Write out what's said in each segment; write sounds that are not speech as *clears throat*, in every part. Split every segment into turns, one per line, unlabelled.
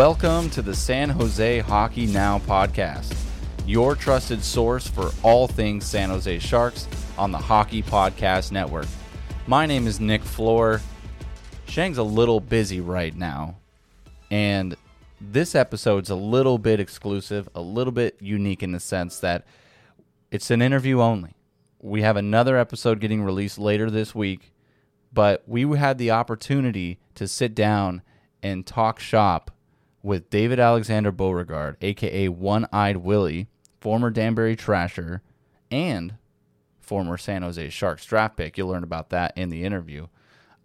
Welcome to the San Jose Hockey Now podcast, your trusted source for all things San Jose Sharks on the Hockey Podcast Network. My name is Nick Flohr. Sheng's a little busy right now, and this episode's a little bit exclusive, a little bit unique in the sense that it's an interview only. We have another episode getting released later this week, but we had the opportunity to sit down and talk shop with David Alexander Beauregard, aka One Eyed Willy, former Danbury Trasher, and former San Jose Sharks draft pick. You'll learn about that in the interview.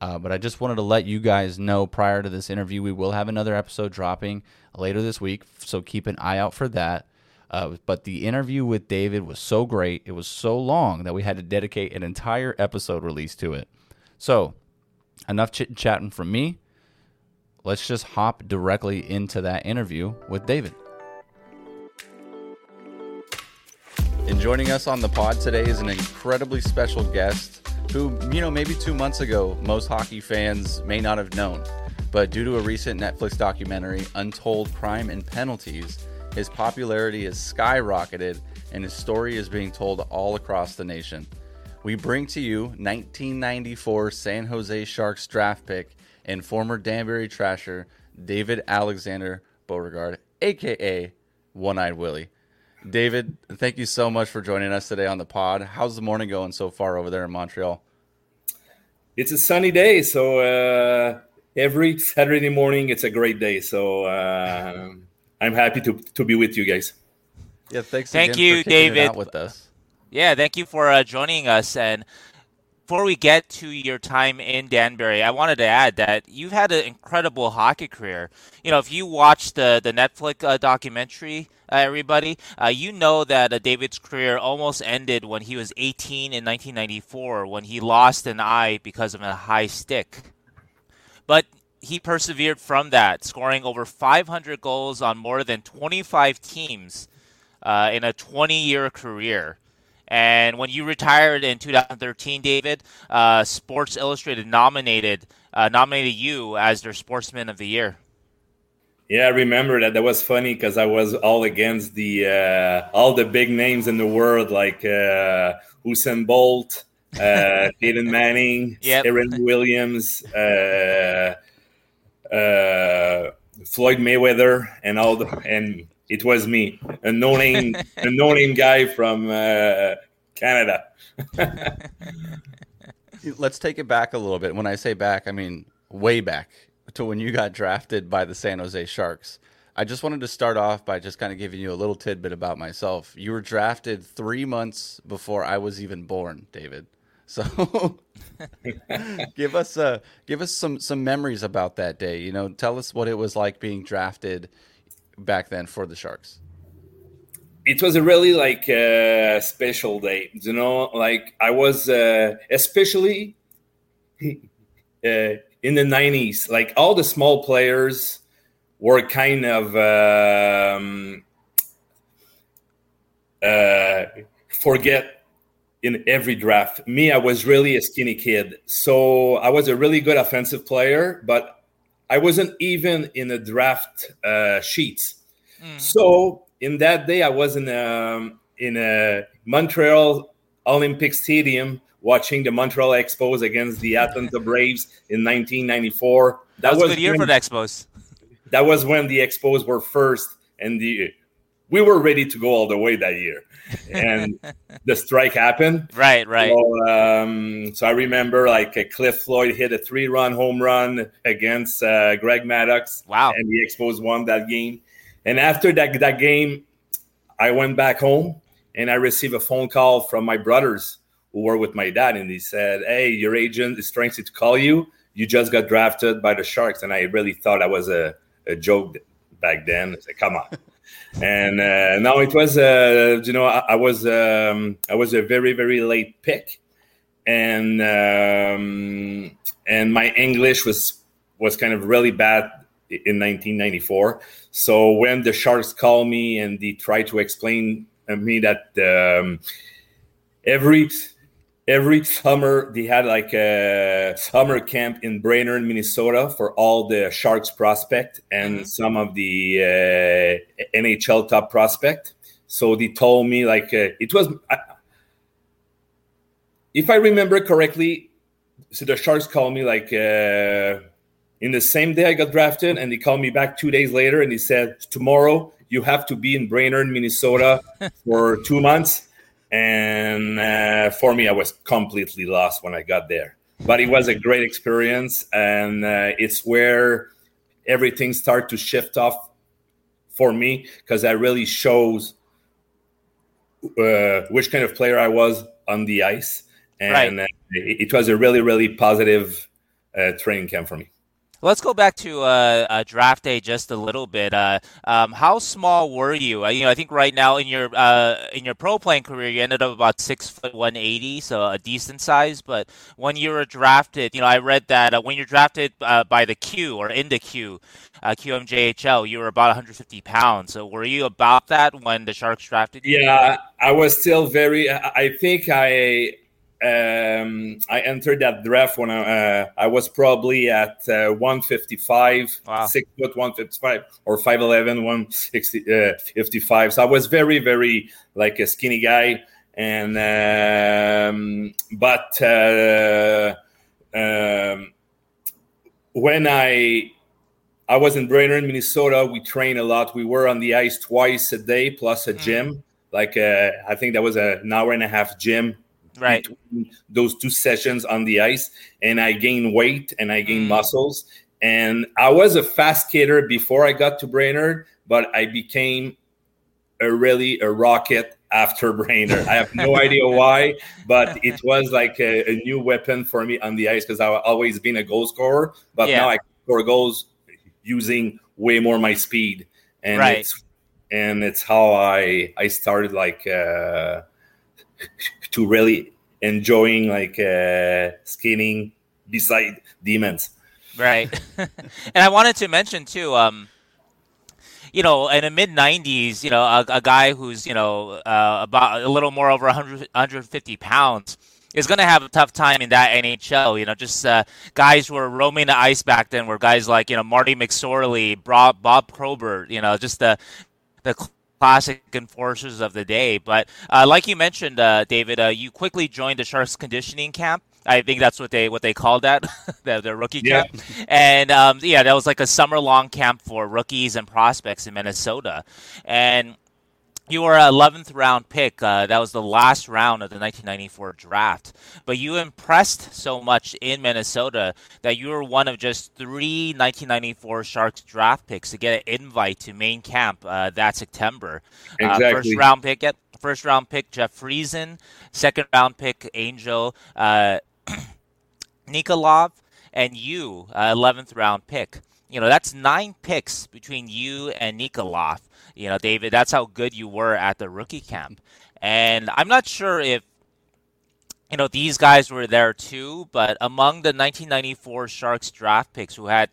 Uh, but I just wanted to let you guys know prior to this interview, we will have another episode dropping later this week, so keep an eye out for that. Uh, but the interview with David was so great, it was so long that we had to dedicate an entire episode release to it. So, enough chit chatting from me let's just hop directly into that interview with David. And joining us on the pod today is an incredibly special guest who, you know, maybe two months ago, most hockey fans may not have known. But due to a recent Netflix documentary, Untold Crime and Penalties, his popularity has skyrocketed and his story is being told all across the nation. We bring to you 1994 San Jose Sharks draft pick and former Danbury Trasher David Alexander Beauregard, aka One Eyed Willy. David, thank you so much for joining us today on the pod. How's the morning going so far over there in Montreal?
It's a sunny day, so uh, every Saturday morning it's a great day. So uh, I'm happy to to be with you guys.
Yeah, thanks.
Thank you, David.
with us.
Yeah, thank you for uh, joining us. And before we get to your time in Danbury, I wanted to add that you've had an incredible hockey career. You know, if you watch the the Netflix uh, documentary, uh, everybody, uh, you know that uh, David's career almost ended when he was 18 in 1994 when he lost an eye because of a high stick. But he persevered from that, scoring over 500 goals on more than 25 teams uh, in a 20 year career. And when you retired in 2013, David, uh, Sports Illustrated nominated uh, nominated you as their Sportsman of the Year.
Yeah, I remember that. That was funny because I was all against the uh, all the big names in the world, like uh, Usain Bolt, uh, *laughs* Peyton Manning,
Yep.
Aaron Williams, uh, uh, Floyd Mayweather, and all the and it was me, a no name, *laughs* a no name guy from uh, Canada. *laughs*
Let's take it back a little bit. When I say back, I mean way back to when you got drafted by the San Jose Sharks. I just wanted to start off by just kind of giving you a little tidbit about myself. You were drafted three months before I was even born, David. *laughs* So give us uh, give us some some memories about that day. You know, tell us what it was like being drafted back then for the Sharks.
it was a really like uh, special day you know? Like i was uh, especially *laughs* uh, in the 90s like all the small players were kind of um, uh, forget in every draft. Me i was really a skinny kid. So i was a really good offensive player but i wasn't even in the draft uh, sheets so in that day, I was in um, in a Montreal Olympic Stadium watching the Montreal Expos against the Atlanta *laughs* Braves in 1994.
That, was, a good year
when,
for the Expos.
That was when the Expos were first, and the we were ready to go all the way that year. And *laughs* the strike happened.
Right, right.
So, um, so I remember like uh, Cliff Floyd hit a three-run home run against uh, Greg Maddux.
Wow.
And the Expos won that game. And after that that game, I went back home and I received a phone call from my brothers who were with my dad, and he said, "Hey, your agent is trying to call you. You just got drafted by the Sharks." And I really thought I was a, a joke back then. I said, "Come on." *laughs* and uh, now it was, uh, you know, I, I was um, I was a very very late pick, and um, and my English was was kind of really bad in 1994. So when the Sharks called me and they tried to explain to me that um, every every summer they had like a summer camp in Brainerd, Minnesota for all the Sharks prospect and mm-hmm. some of the uh, NHL top prospect. So they told me like uh, it was, uh, if I remember correctly, so the Sharks called me like uh, in the same day I got drafted, and they called me back two days later and he said tomorrow you have to be in Brainerd, Minnesota *laughs* for two months and uh, for me, I was completely lost when I got there. But it was a great experience, and uh, it's where everything started to shift off for me because that really shows uh, which kind of player I was on the ice, and right. Uh, it, it, was a really, really positive uh, training camp for me.
Let's go back to uh, uh, draft day just a little bit. Uh, um, how small were you? Uh, you know, I think right now in your uh, in your pro playing career, you ended up about six foot one eighty, so a decent size. But when you were drafted, you know, I read that uh, when you're drafted by the Q or in the Q, QMJHL, you were about 150 pounds. So were you about that when the Sharks drafted you?
Yeah, I was still very. I think I um, I entered that draft when I, uh, I was probably at uh, 155, wow. six foot 155, or 5'11, 155. Uh, so I was very, very like a skinny guy. And, um, but uh, um, when I, I was in Brainerd, Minnesota, we trained a lot. We were on the ice twice a day plus a mm. gym. Like, uh, I think that was a, an hour and a half gym
right
those two sessions on the ice and i gained weight and i gained mm. muscles and i was a fast skater before i got to brainerd but i became a really a rocket after *laughs* brainerd i have no idea why but *laughs* it was like a, a, new weapon for me on the ice because i've always been a goal scorer but yeah. now i score goals using way more my speed and right. it's and it's how i i started like uh *laughs* to really enjoying like uh, skating beside demons.
Right. *laughs* and I wanted to mention too, um, you know, in the mid 90s, you know, a, a, guy who's, you know, uh, about a little more over 100, 150 pounds is going to have a tough time in that NHL. You know, just uh, guys who were roaming the ice back then were guys like, you know, Marty McSorley, Bob, Bob Probert, you know, just the, the classic enforcers of the day. But uh, like you mentioned, uh, David, uh, you quickly joined the Sharks conditioning camp. I think that's what they what they called that, *laughs* their, the rookie yeah. camp. And um, yeah, that was like a summer long camp for rookies and prospects in Minnesota. And you were an 11th round pick. Uh, that was the last round of the 1994 draft. But you impressed so much in Minnesota that you were one of just three 1994 Sharks draft picks to get an invite to main camp uh, that September.
Exactly.
Uh, first round pick, first round pick Jeff Friesen. Second round pick Angel uh, *clears throat* Nikolov, and you 11th uh, round pick. You know that's nine picks between you and Nikolov. You know, David, that's how good you were at the rookie camp. And I'm not sure if you know these guys were there too, but among the 1994 Sharks draft picks who had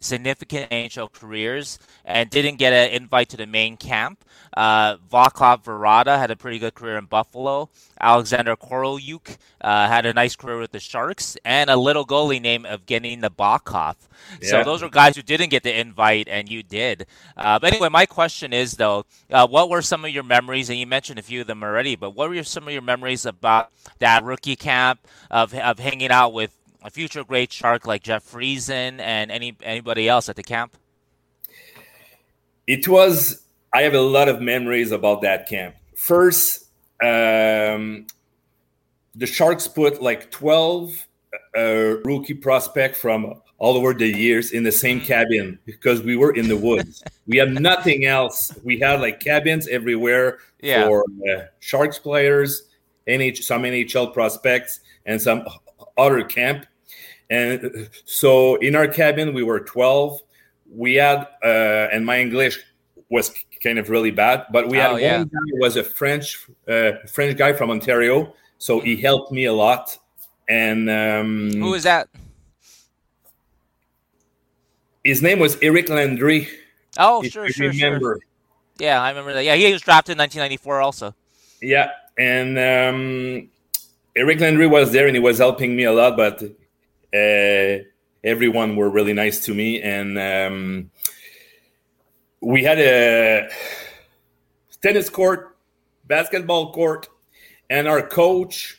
significant NHL careers and didn't get an invite to the main camp. Uh, Vaclav Varada had a pretty good career in Buffalo. Alexander Korolyuk uh, had a nice career with the Sharks, and a little goalie named Evgeny Nabokov. Yeah. So those are guys who didn't get the invite, and you did. Uh, but anyway, my question is though, uh, what were some of your memories? And you mentioned a few of them already, but what were some of your memories about that rookie camp of of hanging out with a future great shark like Jeff Friesen and any anybody else at the camp?
It was. I have a lot of memories about that camp. First, um, the Sharks put like twelve uh, rookie prospect from all over the years in the same mm. cabin because we were in the woods. *laughs* we had nothing else. We had like cabins everywhere yeah. for uh, Sharks players NH, some NHL prospects and some other camp. And so in our cabin, we were 12. We had, uh, and my English was kind of really bad, but we had
Oh, yeah.
one guy who was a French, uh, French guy from Ontario. So he helped me a lot. And um,
was that?
his name was Eric Landry.
Oh,
if
sure,
you
sure, sure.
remember.
Yeah, I remember that. Yeah, he was drafted in 1994 also.
Yeah, and um, Eric Landry was there, and he was helping me a lot. But uh, everyone were really nice to me, and um, we had a tennis court, basketball court, and our coach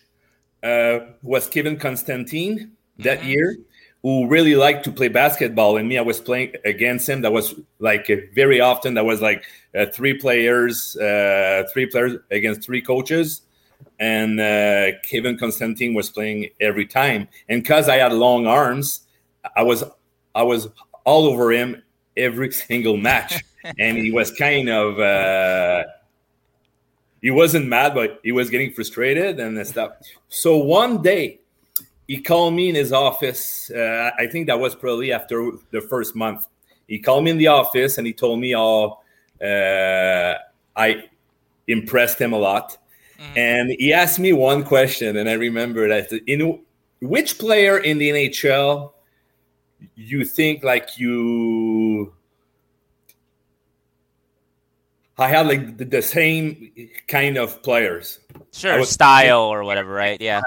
uh, was Kevin Constantine that
Mhm.
year, who really liked to play basketball. And me, I was playing against him. That was like very often. That was like uh, three players, uh, three players against three coaches. And uh, Kevin Constantine was playing every time. And because I had long arms, I was I was all over him every *laughs* single match. and he was kind of uh, he wasn't mad, but he was getting frustrated and stuff. So one day he called me in his office. Uh, I think that was probably after the first month. He called me in the office and he told me how uh, I impressed him a lot.
Mhm.
And he asked me one question, and I remember that in which player in the NHL you think like you I had like the, the same kind of players.
Sure,
was-
style or whatever, right? Yeah.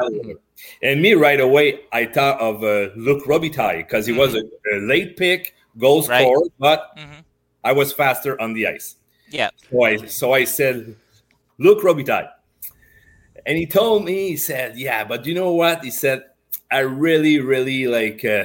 And me right away, I thought of uh, Luc Robitaille because he was a, a late pick, goal
Right.
scorer, but
hmm
I was faster on the ice.
Yeah.
So I, so I said, Luc Robitaille. And he told me, he said, yeah, but you know what? He said, I really, really like uh,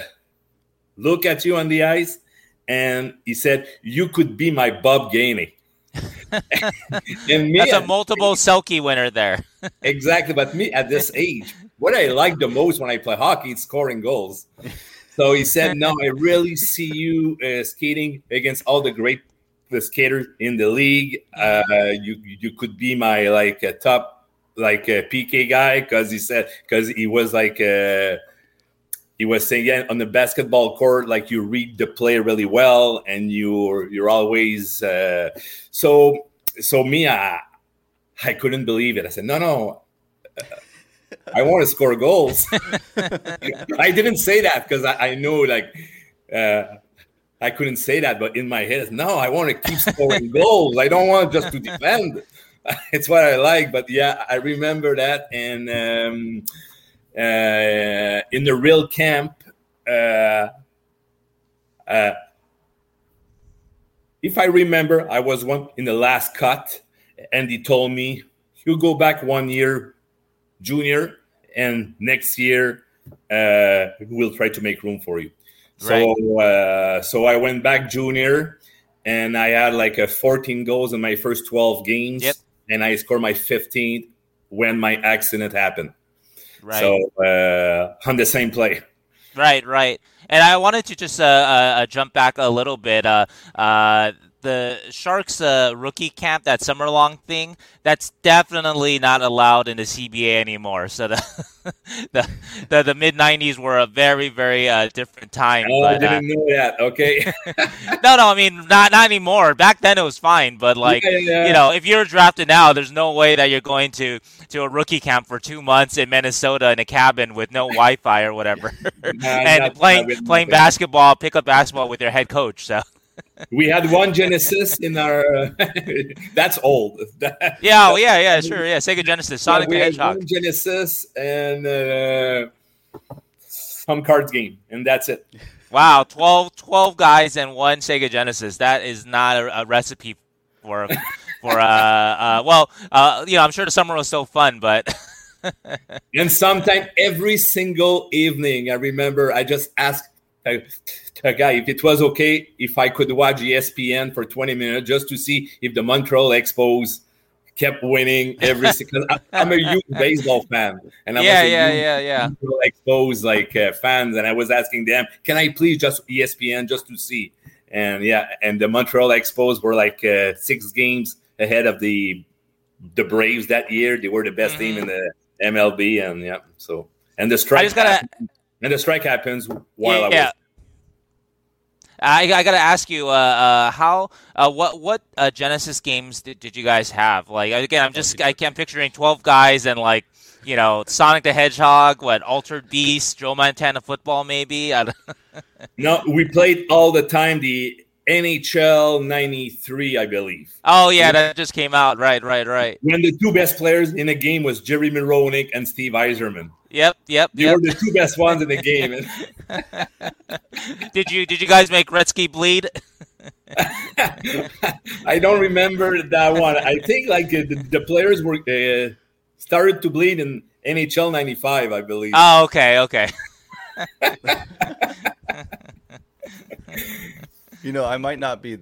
look at you on the ice. And he said, you could be my Bob Gainey. *laughs* and me,
That's a multiple Selke winner there. *laughs*
exactly. But me at this age, what I like the most when I play hockey is scoring goals. So he said, "No, I really see you uh, skating against all the great the skaters in the league. Uh, you you could be my like top like a PK guy because he said because he was like uh, he was saying yeah, on the basketball court like you read the play really well and you're you're always uh, so so me I I couldn't believe it. I said no no. uh, I want to score goals. *laughs* I didn't say that because I, I know like uh, I couldn't say that, but in my head, no, I want to keep scoring goals. I don't want just to defend. *laughs* it's what I like. But yeah, I remember that. And um, uh, in the real camp, uh, uh, if I remember, I was one in the last cut, and he told me, "You go back one year, junior, and next year uh, we'll try to make room for you." So, uh, so I went back junior, and I had like a 14 goals in my first 12 games,
Yep.
And I scored my 15th when my accident happened.
Right.
So uh, on the same play.
Right, right. And I wanted to just uh, uh, uh, jump back a little bit. Uh, uh, the Sharks uh, rookie camp, that summer long thing, that's definitely not allowed in the CBA anymore. So the *laughs* the the, the mid '90s were a very, very uh, different time.
Oh, I
but, uh,
didn't know that. Okay. *laughs* *laughs*
no, no, I mean not not anymore. Back then it was fine, but like
Yeah, yeah.
you know, if you're drafted now, there's no way that you're going to to a rookie camp for two months in Minnesota in a cabin with no Wi-Fi or whatever, and
not-
playing
not
playing basketball, pick up basketball with your head coach. So
we had one Genesis in our. *laughs* that's old. *laughs*
yeah, oh, yeah, yeah, sure, yeah. Sega Genesis, Sonic
we
the
had
Hedgehog.
one Genesis and uh, some cards game, and that's it.
Wow, 12, 12 guys and one Sega Genesis. That is not a, a recipe for for uh, uh well uh you know I'm sure the summer was so fun, but. *laughs*
And sometimes every single evening, I remember I just asked guy if it was okay if I could watch ESPN for 20 minutes just to see if the Montreal Expos kept winning every *laughs* single. I'm a huge baseball fan, and I
yeah,
was
yeah, yeah, yeah.
Expos like uh, fans, and I was asking them, "Can I please just ESPN just to see?" And yeah, and the Montreal Expos were like uh, six games ahead of the the Braves that year. They were the best team in the MLB, and yeah. So and the strike.
I just gotta.
And the strike happens while I was.
yeah. I, I gotta ask you, uh, uh, how, uh, what, what uh, Genesis games did, did you guys have? Like, again, I'm just, I can't picturing 12 guys and like, you know, Sonic the Hedgehog, what, Altered Beast, Joe Montana football, maybe. *laughs* I don't-
No, we played all the time the NHL '93, I believe.
oh yeah, that just came out. Right, right, right.
When the two best players in the game was Jeremy Roenick and Steve Yzerman.
Yep, yep,
They
yep.
were the two best ones in the game. *laughs*
did you, did you guys make Gretzky bleed? *laughs*
I don't remember that one. I think like the, the players were uh, started to bleed in NHL '95, I believe.
Oh, okay, okay. *laughs*
You know, I might not be,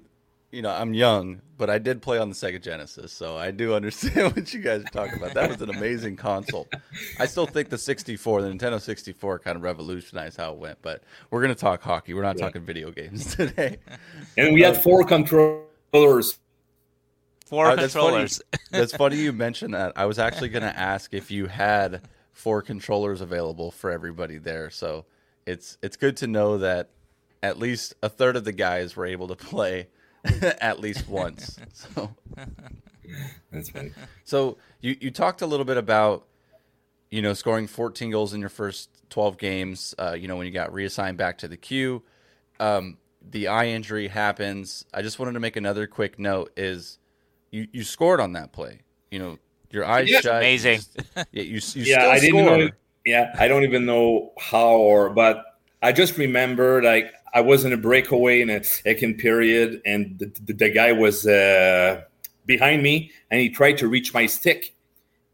you know, I'm young, but I did play on the Sega Genesis, so I do understand *laughs* what you guys are talking about. That was an amazing console. I still think the 64, the Nintendo 64, kind of revolutionized how it went. But we're gonna talk hockey. We're not
Yeah.
talking video games *laughs* today.
and we had four controllers.
Four
Uh, that's funny.
controllers. *laughs*
That's funny you mentioned that. I was actually gonna ask if you had four controllers available for everybody there. So it's it's good to know that at least a third of the guys were able to play *laughs* at least once. *laughs* So.
That's funny.
So you, you talked a little bit about, you know, scoring 14 goals in your first 12 games. Uh, you know, when you got reassigned back to the queue, um, the eye injury happens. I just wanted to make another quick note: is you, you scored on that play. You know, your eyes
Yeah.
shut.
Amazing.
yeah, you, you
yeah,
still
I didn't
scored.
know. Yeah, I don't even know how or, but I just remember like I was in a breakaway in a second period, and the, the, the guy was uh, behind me, and he tried to reach my stick,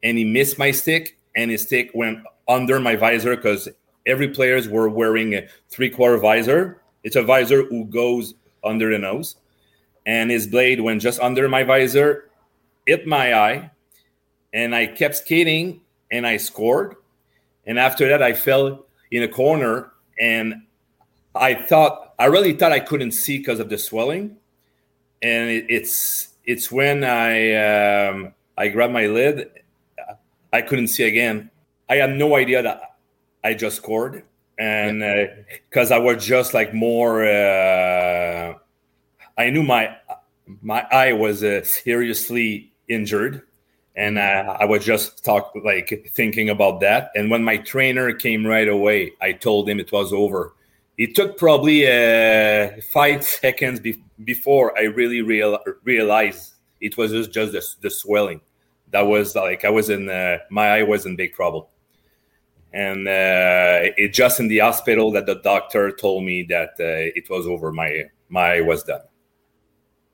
and he missed my stick, and his stick went under my visor because every players were wearing a three quarter visor. It's a visor who goes under the nose, and his blade went just under my visor, hit my eye, and I kept skating and I scored. And after that, I fell in a corner and I thought, I really thought I couldn't see because of the swelling. And it, it's it's when I um, I grabbed my lid, I couldn't see again. I had no idea that I just scored, and because I was just like more, uh, I knew my my eye was uh, seriously injured and uh, I was just talk like thinking about that. And when my trainer came right away, I told him it was over. It took probably uh, five *laughs* seconds be- before I really real- realized it was just, just the, the swelling. That was like I was in uh, my eye was in big trouble, and uh, it just in the hospital that the doctor told me that uh, it was over. My my eye was done.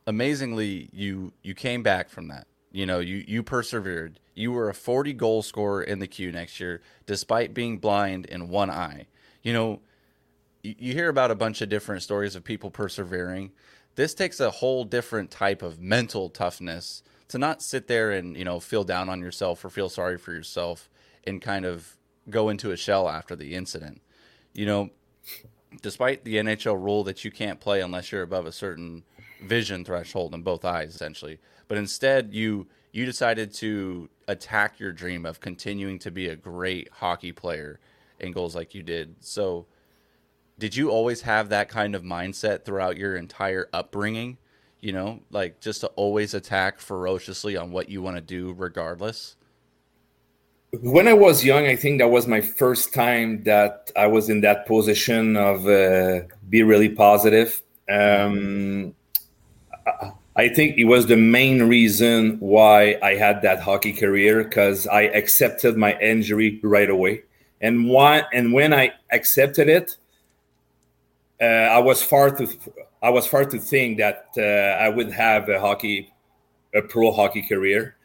amazingly you you came back from that you know you you persevered you were a 40 goal scorer in the queue next year despite being blind in one eye you know you, hear about a bunch of different stories of people persevering. This takes a whole different type of mental toughness to not sit there and you know feel down on yourself or feel sorry for yourself and kind of go into a shell after the incident. You know despite the NHL rule that you can't play unless you're above a certain vision threshold in both eyes essentially but instead you you decided to attack your dream of continuing to be a great hockey player in goals like you did. So did you always have that kind of mindset throughout your entire upbringing? You know like just to always attack ferociously on what you want to do regardless?
When I was young, I think that was my first time that I was in that position of uh, be really positive. Um, I- think it was the main reason why I had that hockey career because I accepted my injury right away, and why and when I accepted it, uh, I was far to I was far to think that uh, I would have a hockey a pro hockey career.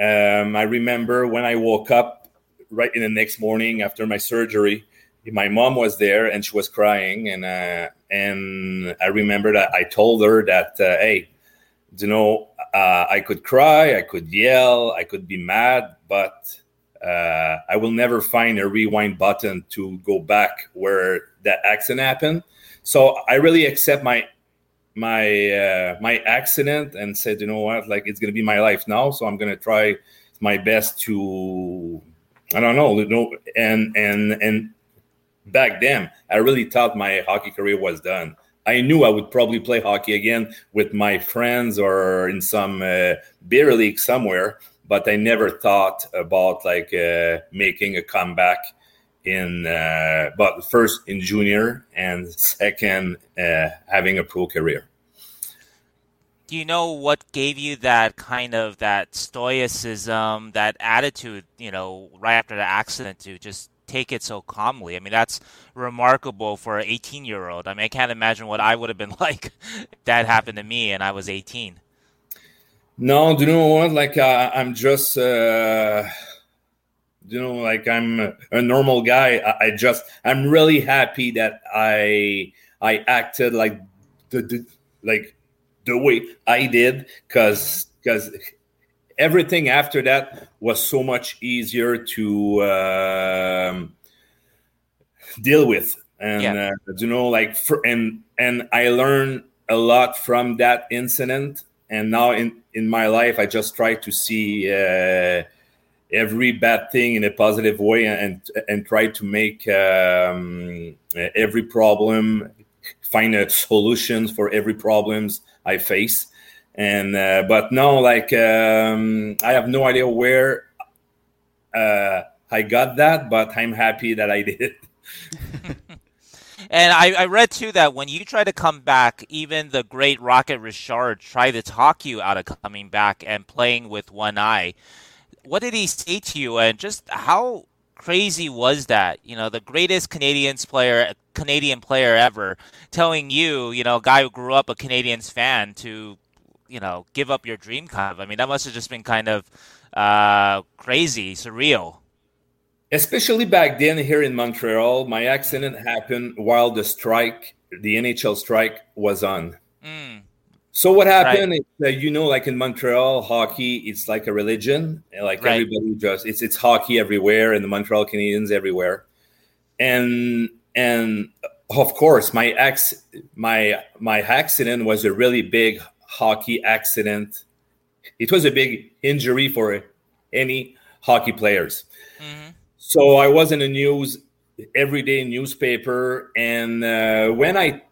Um, I remember when I woke up right in the next morning after my surgery, my mom was there and she was crying, and uh, and I remember that I told her that uh, hey, you know, uh, I could cry, I could yell, I could be mad, but uh, I will never find a rewind button to go back where that accident happened. So I really accept my my uh, my accident and said, you know what, like it's gonna be my life now. So I'm gonna try my best to I don't know, you know, and and and back then, I really thought my hockey career was done. I knew I would probably play hockey again with my friends or in some uh, beer league somewhere, but I never thought about like uh, making a comeback in uh, but first in junior and second uh, having a pro career.
Do you know what gave you that kind of that stoicism that attitude you know right after the accident to just take it so calmly? I mean that's remarkable for an 18 year old i mean i can't imagine what i would have been *laughs* like if that happened to me and i was 18
no do you know what? Like uh, i'm just uh you know like i'm a normal guy. I, I, just i'm really happy that i i acted like the, the like the way i did because because everything after that was so much easier to um, deal with. And yeah. uh, you know like for, and and i learned a lot from that incident. And now in in my life i just try to see uh, every bad thing in a positive way and and try to make um, every problem find a solutions for every problems I face. And uh, but now like um, I have no idea where uh, I got that, but I'm happy that I did. *laughs*
And I, I, read too that when you try to come back, even the great Rocket Richard tried to talk you out of coming back and playing with one eye what did he say to you, and just how crazy was that? You know, the greatest Canadiens player, Canadian player ever, telling you, you know, a guy who grew up a Canadiens fan to, you know, give up your dream kind of. I mean, that must have just been kind of uh, crazy, surreal.
Especially back then here in Montreal, my accident happened while the strike, the NHL strike, was on. Mm. So what happened right. is that you know, like in Montreal, hockey it's like a religion. Like right. everybody just it's it's hockey everywhere, and the Montreal Canadiens everywhere. And and of course, my ex my my accident was a really big hockey accident. It was a big injury for any hockey players. Mm-hmm. So I was in the news everyday newspaper, and uh, when I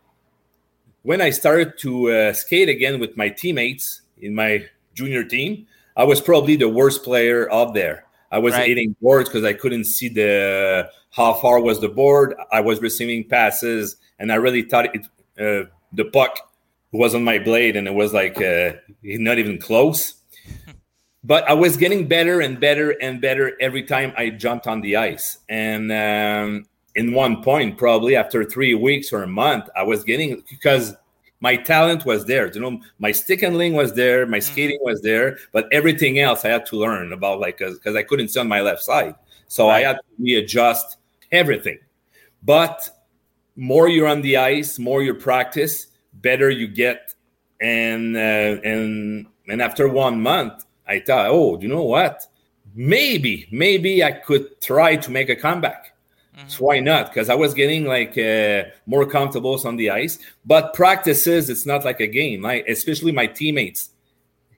when I started to uh, skate again with my teammates in my junior team, I was probably the worst player out there. I was right. hitting boards because I couldn't see the how far was the board. I was receiving passes, and I really thought it, uh, the puck was on my blade, and it was like uh, not even close. *laughs* but I was getting better and better and better every time I jumped on the ice, and um, in one point, probably after three weeks or a month, I was getting because my talent was there. You know, my stick handling was there, my mm-hmm. skating was there, but everything else I had to learn about, like, because I couldn't see on my left side, so right. I had to readjust everything. But more you're on the ice, more you practice, better you get. And uh, and and after one month, I thought, oh, you know what? Maybe, maybe I could try to make a comeback. Mm-hmm. So why not? Because I was getting like uh, more comfortable on the ice. But practices, it's not like a game. Like especially my teammates,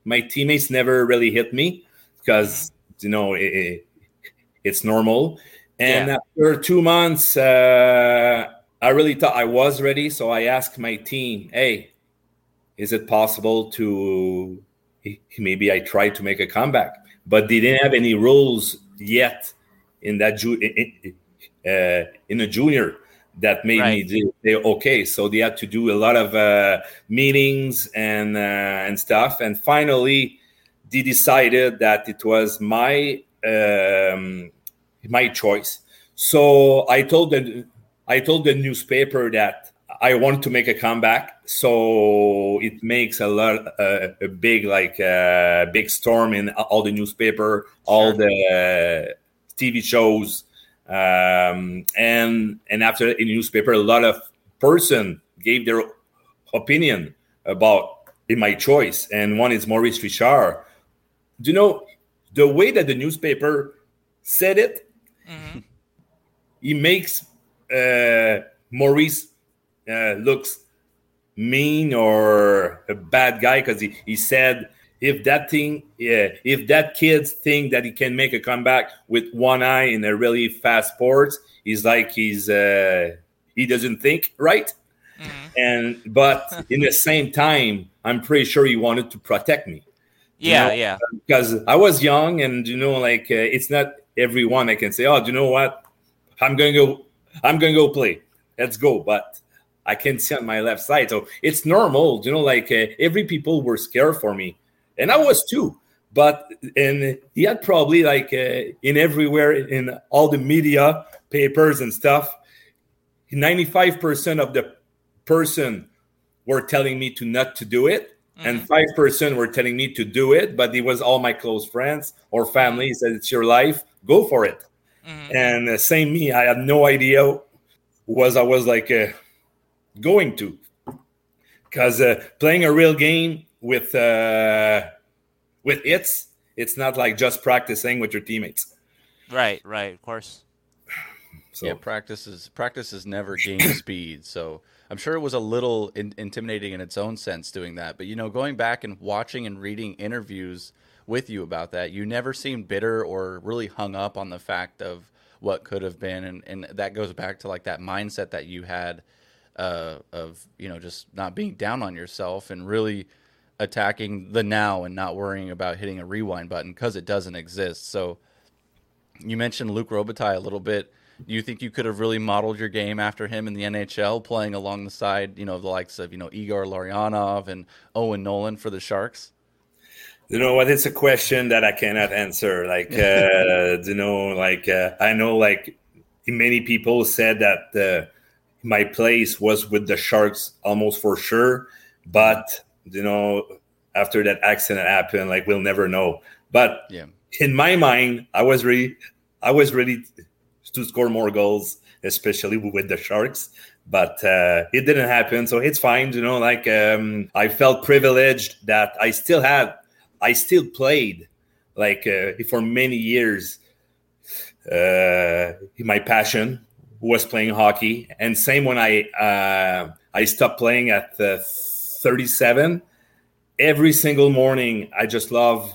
my teammates never really hit me because mm-hmm. you know it, it, it's normal. And yeah. after two months, uh, I really thought I was ready. So I asked my team, "Hey, is it possible to maybe I try to make a comeback?" But they didn't have any rules yet in that ju- uh, in a junior that made right. me say okay. So they had to do a lot of uh, meetings and uh, and stuff. And finally they decided that it was my um, my choice. So i told the i told the newspaper that i want to make a comeback. So it makes a lot uh, a big like uh, big storm in all the newspaper all the uh, tv shows um, and and after in the newspaper, a lot of person gave their opinion about in my choice, and one is Maurice Richard. Do you know the way that the newspaper said it? Mm-hmm. He makes uh, Maurice uh, looks mean or a bad guy because he, he said if that thing, yeah, if that kid's think that he can make a comeback with one eye in a really fast sports, he's like he's uh, he doesn't think right. Mm-hmm. And but in the same time, I'm pretty sure he wanted to protect me.
Yeah, know? yeah.
Because I was young, and you know, like uh, it's not everyone I can say, "Oh, do you know what? I'm going to go. I'm going to go play. Let's go." But I can't see on my left side, so it's normal. You know, like uh, every people were scared for me and I was too. But and he had probably like uh, in everywhere in all the media papers and stuff, ninety five percent of the person were telling me to not to do it, mm-hmm. and five percent were telling me to do it. But it was all my close friends or family mm-hmm. said it's your life, go for it. Mm-hmm. And uh, same me, I had no idea was I was like uh, going to because uh, playing a real game with uh, with it's it's not like just practicing with your teammates.
Right, right, of course.
So. Yeah, practice is practice is never game *coughs* speed. So I'm sure it was a little in, intimidating in its own sense doing that. But you know, going back and watching and reading interviews with you about that, you never seemed bitter or really hung up on the fact of what could have been, and and that goes back to like that mindset that you had uh, of you know just not being down on yourself and really attacking the now and not worrying about hitting a rewind button because it doesn't exist. So you mentioned Luc Robitaille a little bit. Do you think you could have really modeled your game after him in the NHL, playing along the side, you know, the likes of you know Igor Larionov and Owen Nolan for the Sharks?
You know what? It's a question that I cannot answer. Like, uh, *laughs* you know, like uh, I know, like many people said that uh, my place was with the Sharks almost for sure, but you know, after that accident happened, like we'll never know. But yeah. in my mind, I was ready. I was ready to score more goals, especially with the Sharks. But uh, it didn't happen, so it's fine. You know, like um, I felt privileged that I still had, I still played, like uh, for many years. Uh, my passion was playing hockey, and same when I uh, I stopped playing at 37 every single morning i just love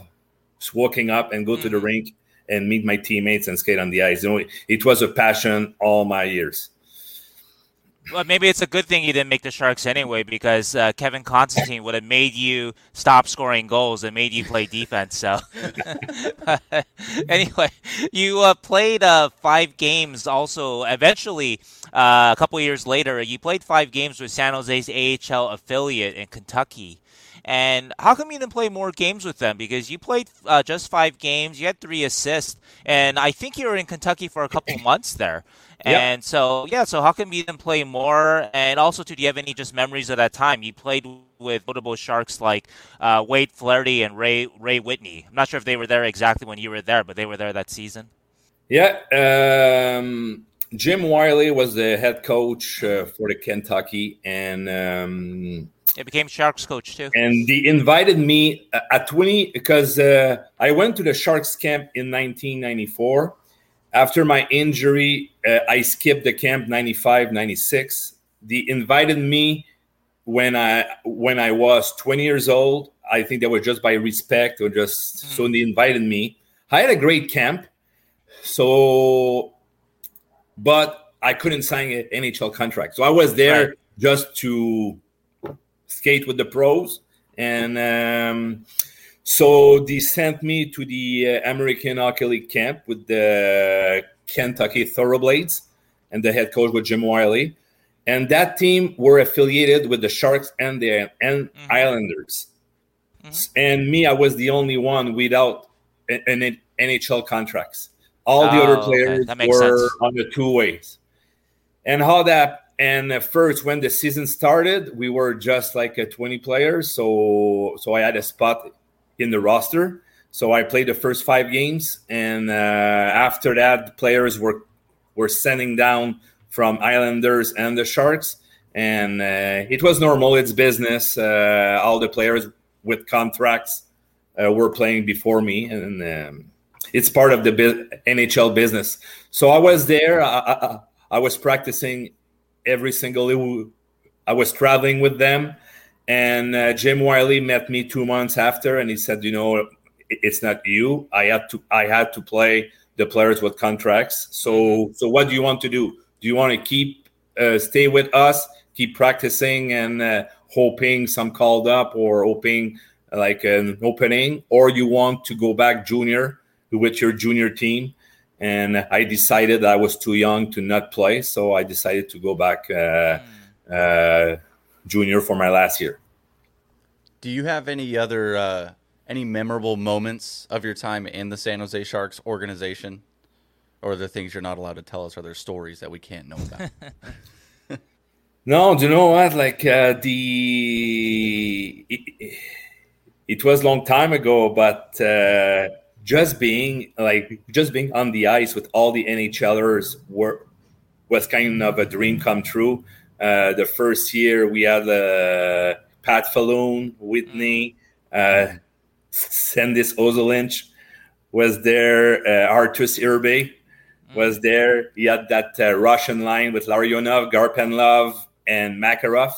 just waking up and go mm-hmm. to the mm. rink and meet my teammates and skate on the ice you know it was a passion all my years
well, maybe it's a good thing you didn't make the Sharks anyway, because uh, Kevin Constantine would have made you stop scoring goals and made you play defense. So, *laughs* anyway, you uh, played uh, five games. Also, eventually, uh, a couple years later, you played five games with San Jose's AHL affiliate in Kentucky. And how come you didn't play more games with them? Because you played uh, just five games, you had three assists, and I think you were in Kentucky for a couple *clears throat* months there. And yep. so, yeah, so how come you didn't play more? And also, too, do you have any just memories of that time? You played with notable Sharks like uh, Wade Flaherty and Ray Ray Whitney. I'm not sure if they were there exactly when you were there, but they were there that season.
Yeah, um, Jim Wiley was the head coach uh, for the Kentucky, and um,
it became Sharks coach too.
And they invited me at 20 because uh, I went to the Sharks camp in 1994. After my injury, uh, I skipped the camp 95, 96. They invited me when I when I was 20 years old. I think that was just by respect or just mm. so they invited me. I had a great camp. So but I couldn't sign an NHL contract. So I was there right. just to skate with the pros. And um, so they sent me to the uh, American Hockey League camp with the Kentucky Thoroughblades, and the head coach was Jim Wiley. And that team were affiliated with the Sharks and the and mm-hmm. Islanders. Mm-hmm. And me, I was the only one without an, NHL contracts. All the oh, other players okay. were sense. on the two ways. And how that and at first when the season started we were just like a 20 players so so i had a spot in the roster so i played the first five games and uh, after that players were were sending down from islanders and the sharks and uh, it was normal it's business uh, all the players with contracts uh, were playing before me and um, it's part of the nhl business so i was there I, I, I was practicing every single I was traveling with them, And uh, Jim Wiley met me two months after, and he said, "You know, it's not you. I had to. I had to play the players with contracts. So, so what do you want to do? Do you want to keep uh, stay with us, keep practicing, and uh, hoping some called up, or hoping like an opening, or you want to go back junior with your junior team?" And I decided I was too young to not play, so I decided to go back uh, uh junior for my last year.
Do you have any other uh, any memorable moments of your time in the San Jose Sharks organization, or are there things you're not allowed to tell us? Are there stories that we can't know about? *laughs*
no, do you know what? Like uh, the it, it, was a long time ago, but uh, just being like just being on the ice with all the NHLers were was kind of a dream come true. Uh, the first year we had uh, Pat Falloon, Whitney, uh, Sandis Ozolinsh was there. Uh, Arturs Irbe was there. He had that uh, Russian line with Larionov, Garpenlov, and Makarov.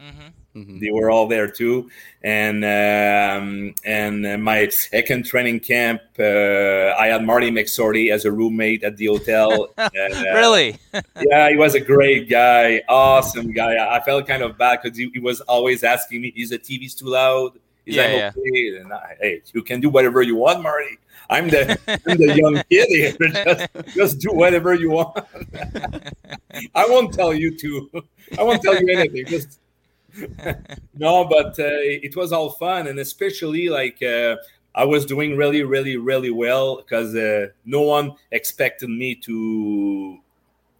Mm-hmm. Mm-hmm. They were all there too, and um, and my second training camp, uh, I had Marty McSorley as a roommate at the hotel. *laughs*
uh, really? *laughs*
yeah, he was a great guy, awesome guy. I felt kind of bad because he, he, was always asking me, "Is the TV's too loud?" Is
yeah, yeah.
okay? And I, hey, you can do whatever you want, Marty. I'm the I'm the young *laughs* kid here. Just, just do whatever you want. I won't tell you to. I won't tell you anything. Just *laughs* no, but uh, it was all fun, and especially like uh, I was doing really, really, really well because uh, no one expected me to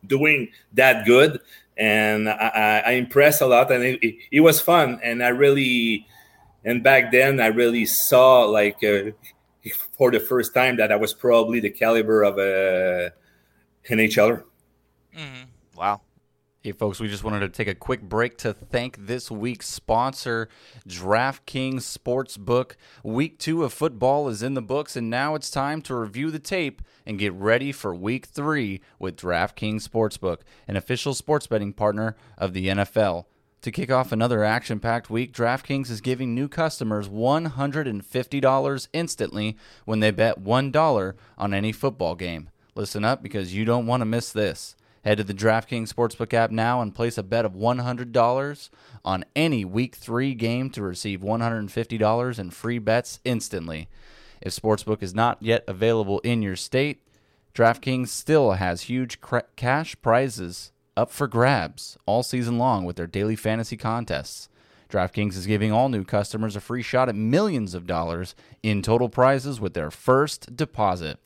doing that good, and I, I impressed a lot, and it, it, it, was fun, and I really, and back then I really saw like uh, for the first time that I was probably the caliber of a NHLer.
Mm-hmm. Wow.
Hey, folks, we just wanted to take a quick break to thank this week's sponsor, DraftKings Sportsbook. Week two of football is in the books, and now it's time to review the tape and get ready for week three with DraftKings Sportsbook, an official sports betting partner of the NFL. To kick off another action packed week, DraftKings is giving new customers $150 instantly when they bet $1 on any football game. Listen up because you don't want to miss this. Head to the DraftKings Sportsbook app now and place a bet of $100 on any Week 3 game to receive $150 in free bets instantly. If Sportsbook is not yet available in your state, DraftKings still has huge cr- cash prizes up for grabs all season long with their daily fantasy contests. DraftKings is giving all new customers a free shot at millions of dollars in total prizes with their first deposit.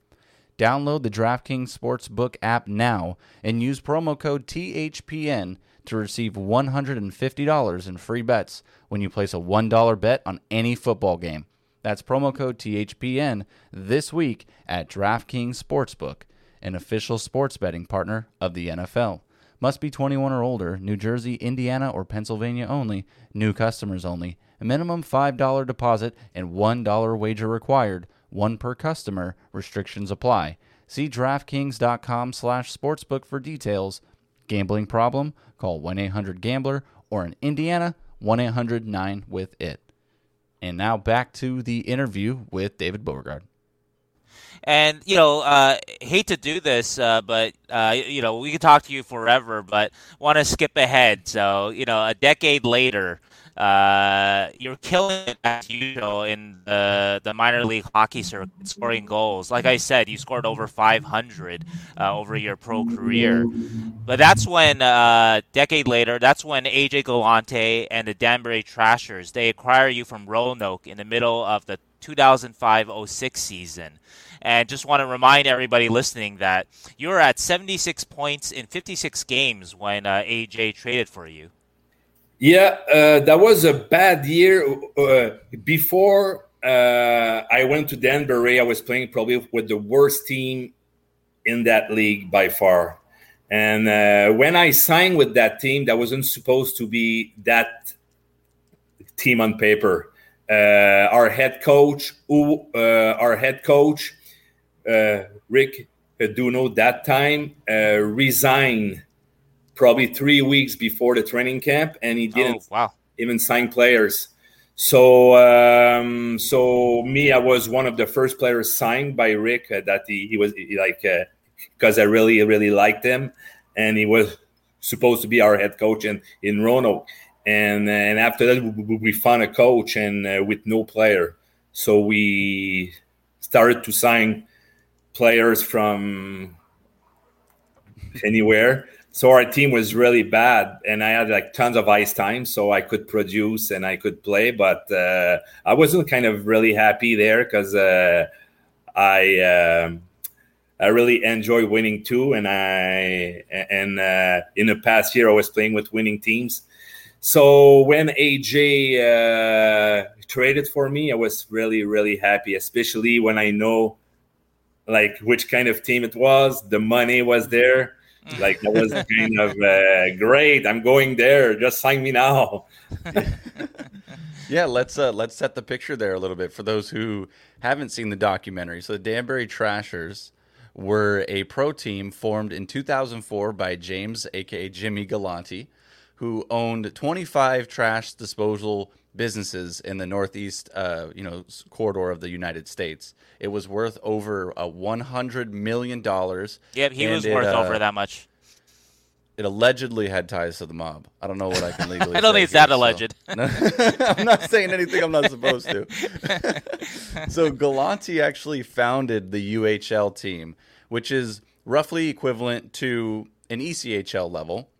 Download the DraftKings Sportsbook app now and use promo code THPN to receive $150 in free bets when you place a $1 bet on any football game. That's promo code THPN this week at DraftKings Sportsbook, an official sports betting partner of the NFL. Must be 21 or older, New Jersey, Indiana, or Pennsylvania only, new customers only. A minimum $5 deposit and $1 wager required one per customer. Restrictions apply. See DraftKings.com slash sportsbook for details. Gambling problem? Call 1-800-GAMBLER or in Indiana, 1-800-9-WITH-IT. And now back to the interview with David Beauregard.
And you know, uh, hate to do this, uh, but uh, you know, we could talk to you forever, but want to skip ahead. So you know, a decade later, uh, you're killing it as usual in the the minor league hockey circuit, scoring goals. Like I said, you scored over 500 uh, over your pro career. But that's when, uh, decade later, that's when AJ Galante and the Danbury Trashers they acquire you from Roanoke in the middle of the 2005-06 season. And just want to remind everybody listening that you were at 76 points in 56 games when uh, AJ traded for you.
Yeah, uh, that was a bad year. Uh, before uh, I went to Danbury, I was playing probably with the worst team in that league by far. And uh, when I signed with that team, that wasn't supposed to be that team on paper. Uh, our head coach, who, uh, our head coach, Rick Duno, that time resigned probably three weeks before the training camp, and he didn't.
Oh, wow.
even sign players. So, um, so me, I was one of the first players signed by Rick uh, that he, he was he, like because uh, I really really liked him, and he was supposed to be our head coach in in Roanoke. And and after that, we, we found a coach and uh, with no player, so we started to sign players from anywhere so our team was really bad and i had like tons of ice time so i could produce and i could play but uh, i wasn't kind of really happy there because uh, i uh, i really enjoy winning too and i and uh, in the past year i was playing with winning teams. So when aj uh, traded for me i was really really happy especially when i know like which kind of team it was the money was there like that was kind of uh, great. I'm going there. Just sign me now. *laughs*
yeah, let's uh, let's set the picture there a little bit for those who haven't seen the documentary. So the Danbury Trashers were a pro team formed in 2004 by James, aka Jimmy Galante, who owned 25 trash disposal businesses in the northeast, uh, you know, corridor of the United States. It was worth over a 100 million dollars.
Yep, he was worth uh, over that much.
It allegedly had ties to the mob. I don't know what I can *laughs* legally.
I don't think it's that alleged. *laughs*
I'm not saying anything I'm not supposed to. *laughs* so Galante actually founded the UHL team, which is roughly equivalent to an ECHL level,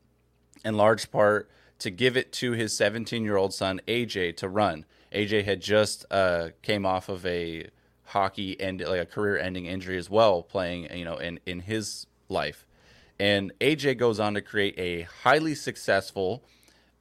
in large part to give it to his 17 year old son AJ to run. AJ had just uh, came off of a hockey and like a career ending injury as well, playing you know in in his life. And AJ goes on to create a highly successful,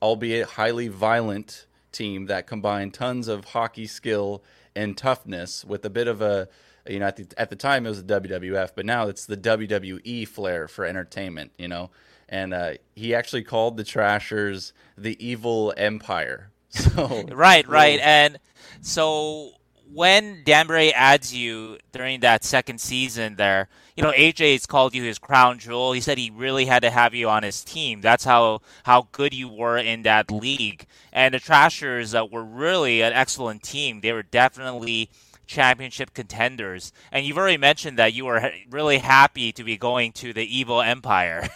albeit highly violent team that combined tons of hockey skill and toughness with a bit of a you know at the at the time it was the WWF, but now it's the WWE flair for entertainment. You know, and uh, he actually called the Trashers the evil empire. *laughs* So
right, right, and so when Danbury adds you during that second season there, you know, AJ's called you his crown jewel. He said he really had to have you on his team. That's how how good you were in that league. And the Trashers uh, were really an excellent team. They were definitely championship contenders. And you've already mentioned that you were really happy to be going to the evil empire.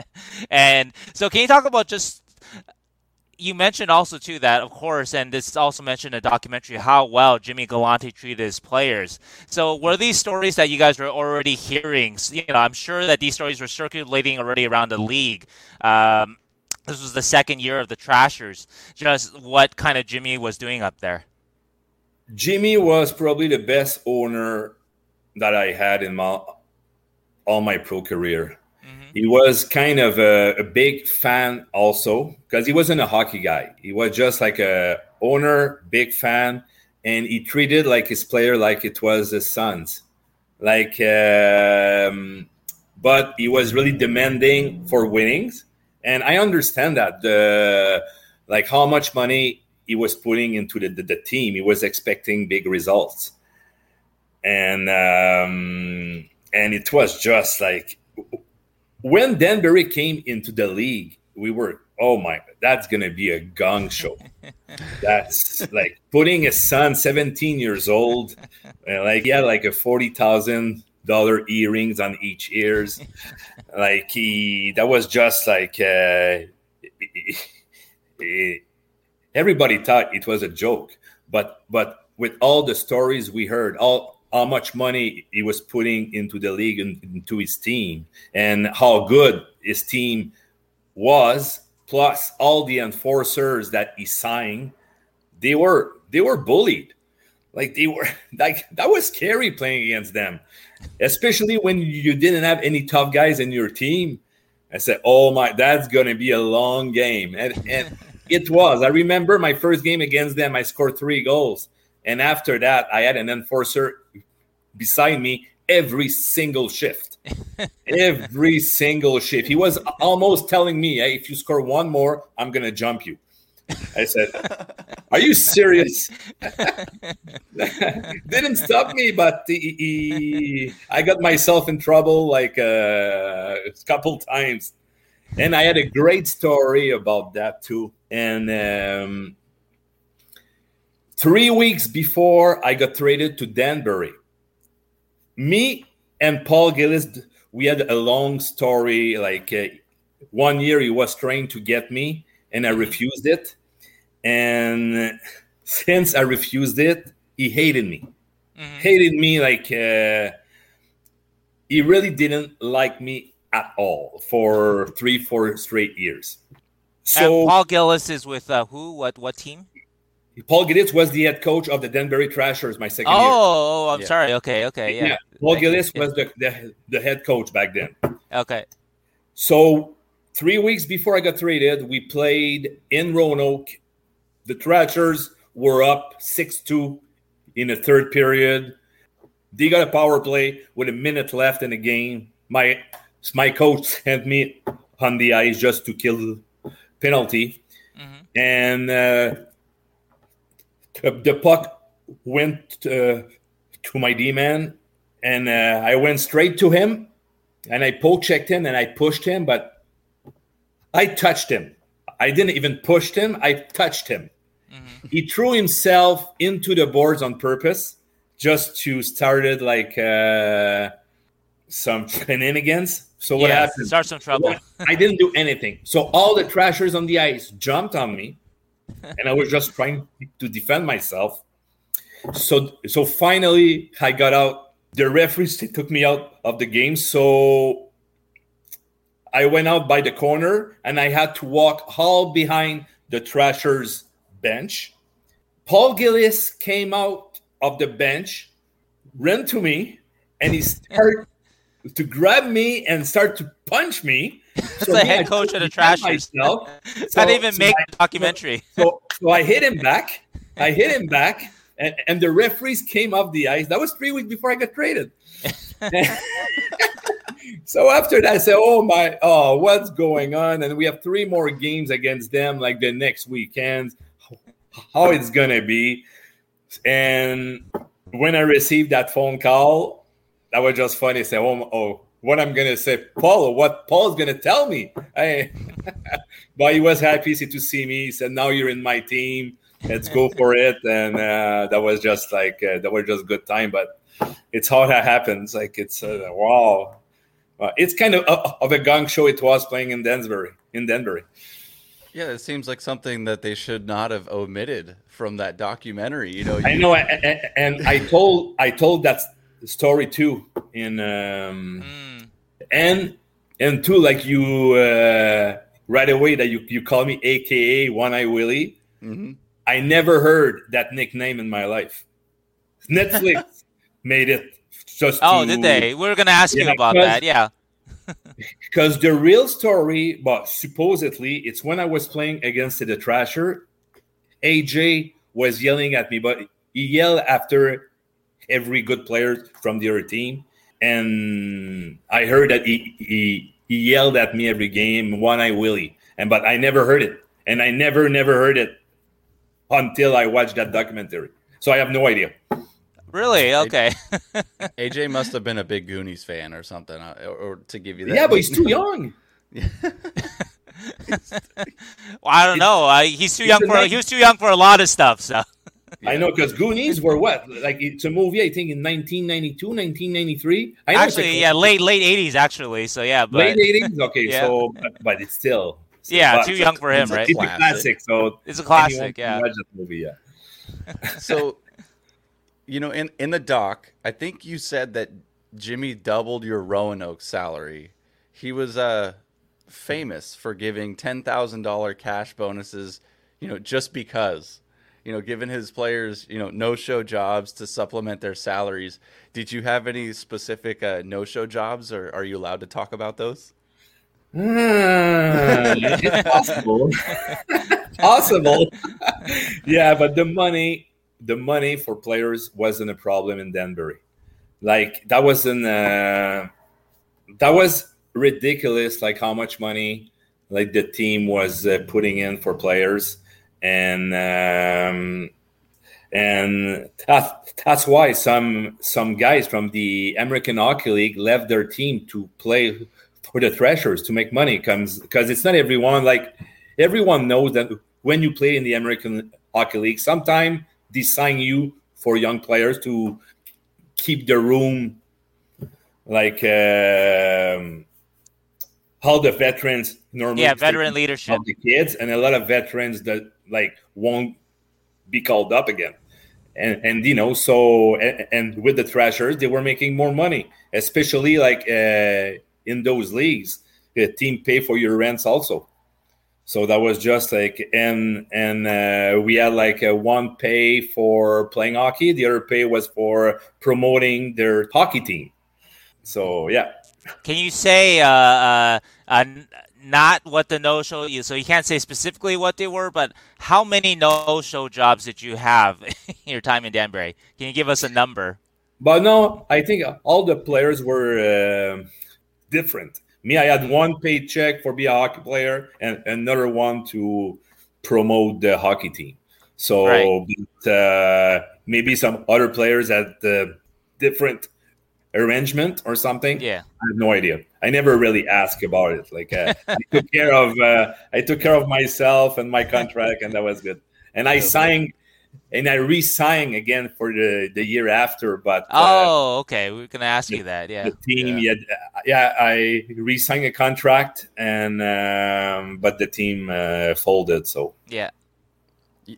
*laughs* and so, can you talk about just? You mentioned also too that, of course, and this also mentioned a documentary how well Jimmy Galante treated his players. So, were these stories that you guys were already hearing? You know, I'm sure that these stories were circulating already around the league. Um, this was the second year of the Trashers. Just what kind of Jimmy was doing up there?
Jimmy was probably the best owner that I had in my all my pro career. Mm-hmm. He was kind of a, a big fan also because he wasn't a hockey guy. He was just like a owner, big fan, and he treated like his player like it was his sons. Like, um, but he was really demanding for winnings, and I understand that the like how much money he was putting into the, the, the team. He was expecting big results, and um, and it was just like when Danbury came into the league, we were oh my, that's gonna be a gong show. *laughs* that's like putting a son, seventeen years old, like he had like a forty thousand dollar earrings on each ears, like he that was just like. Uh, *laughs* everybody thought it was a joke but but with all the stories we heard all how much money he was putting into the league and into his team and how good his team was plus all the enforcers that he signed they were they were bullied. Like they were *laughs* like that was scary playing against them especially when you didn't have any tough guys in your team. I said oh my that's gonna be a long game. And and it was. I remember my first game against them, I scored three goals. And after that, I had an enforcer beside me every single shift. *laughs* every single shift. He was almost telling me, hey, if you score one more, I'm going to jump you. I said, *laughs* Are you serious? *laughs* Didn't stop me, but he, he, I got myself in trouble like uh, a couple times and I had a great story about that too. And um, three weeks before I got traded to Danbury, me and Paul Gillis, we had a long story. Like uh, one year, he was trying to get me, and I refused it. And *laughs* since I refused it, he hated me. Mm-hmm. Hated me like uh, he really didn't like me at all for three, four straight years.
So and Paul Gillis is with uh, who? What what team?
Paul Gillis was the head coach of the Danbury Trashers my second oh,
year.
Oh,
I'm yeah. sorry. Okay, okay, yeah. yeah.
Paul Thank Gillis you. was the, the, the head coach back then.
Okay.
So three weeks before I got traded, we played in Roanoke. The Trashers were up six two in the third period. They got a power play with a minute left in the game. My my coach sent me on the ice just to kill penalty, mm-hmm. and uh, the puck went uh, to my D man, and uh, I went straight to him, and I poke checked him, and I pushed him, but I touched him. I didn't even push him. I touched him. Mm-hmm. He threw himself into the boards on purpose just to started like uh, some shenanigans. So what yes, happened?
Start some trouble.
I didn't do anything. So all the trashers on the ice jumped on me, *laughs* and I was just trying to defend myself. So so finally I got out. The referees took me out of the game. So I went out by the corner and I had to walk all behind the trashers bench. Paul Gillis came out of the bench, ran to me, and he started to grab me and start to punch me.
That's so the head coach of the trash. Myself. *laughs* So, didn't even so make I, the documentary. *laughs*
So, so I hit him *laughs* back. I hit him back, and, and the referees came off the ice. That was three weeks before I got traded. so after that, I said, "Oh my, oh, what's going on?" And we have three more games against them, like the next weekend. How it's gonna be? And when I received that phone call, that was just funny. Say, oh, oh what I'm gonna say, Paul, what Paul's gonna tell me. I, *laughs* but he was happy to see me. He said, "Now you're in my team. Let's go for it." And uh, that was just like uh, that was just good time. But it's how that happens. Like it's uh, wow. Uh, it's kind of uh, of a gong show. It was playing in Danbury. In Danbury.
Yeah, it seems like something that they should not have omitted from that documentary. You know, you...
I know, and I told I told that story too in um, mm. and and two like you uh, right away that you you call me AKA One Eye Willy. Mm-hmm. I never heard that nickname in my life. Netflix *laughs* made it just.
Oh, to, did they? We are gonna ask yeah, you about that. Yeah. *laughs*
because the real story, but supposedly it's when I was playing against the Trasher, AJ was yelling at me, but he yelled after every good player from the other team. And I heard that he, he, he yelled at me every game, one eye Willy. And but I never heard it. And I never, never heard it until I watched that documentary. So I have no idea.
Really? Okay. *laughs*
AJ must have been a big Goonies fan or something, uh, or, or to give you that.
Yeah, but he's too *laughs* young.
well, I don't know. Uh, he's too young for. He was too young for a lot of stuff. So.
Yeah. I know because Goonies were what? Like it's a movie, I think, in 1992, 1993.
Actually, yeah, late late 80s, actually. So yeah, but...
late 80s. Okay, *laughs* yeah. so but it's still.
yeah, but, too young for him,
it's
right?
A, it's a classic. So
it's a classic. Yeah.
movie.
Yeah. *laughs* so, you know, in in the doc, I think you said that Jimmy doubled your Roanoke salary. He was uh famous for giving ten thousand dollar cash bonuses. You know, just because you know, given his players, you know, no-show jobs to supplement their salaries. Did you have any specific uh, no-show jobs, or are you allowed to talk about those?
Uh, *laughs* possible, possible. *laughs* yeah, but the money, the money for players wasn't a problem in Danbury. Like that wasn't. Uh, that was ridiculous. Like how much money, like the team was uh, putting in for players and um, and that, that's why some some guys from the American Hockey League left their team to play for the Trashers to make money comes because it's not everyone like everyone knows that when you play in the American Hockey League, sometimes they sign you for young players to keep the room like um, all the veterans normally
yeah veteran leadership.
of the kids and a lot of veterans that like won't be called up again. And and you know so and, and with the trashers they were making more money especially like uh, in those leagues the team pay for your rents also. So that was just like and and uh, we had like a one pay for playing hockey the other pay was for promoting their hockey team. So yeah.
Can you say uh, uh, uh, not what the no show is. so you can't say specifically what they were, but how many no show jobs did you have *laughs* in your time in Danbury? Can you give us a number?
But no, I think all the players were uh, different. Me, I had one paycheck for being a hockey player and another one to promote the hockey team. So right. but, uh, maybe some other players had uh, different arrangement or something.
Yeah,
I have no idea. I never really asked about it. Like uh, I *laughs* took care of uh, I took care of myself and my contract, and that was good. And I signed and I re-signed again for the the year after. But
uh, oh, okay, we are gonna ask
the,
you that. Yeah,
the team, yeah, yeah, yeah I re-signed a contract, and um, but the team uh, folded. So
yeah,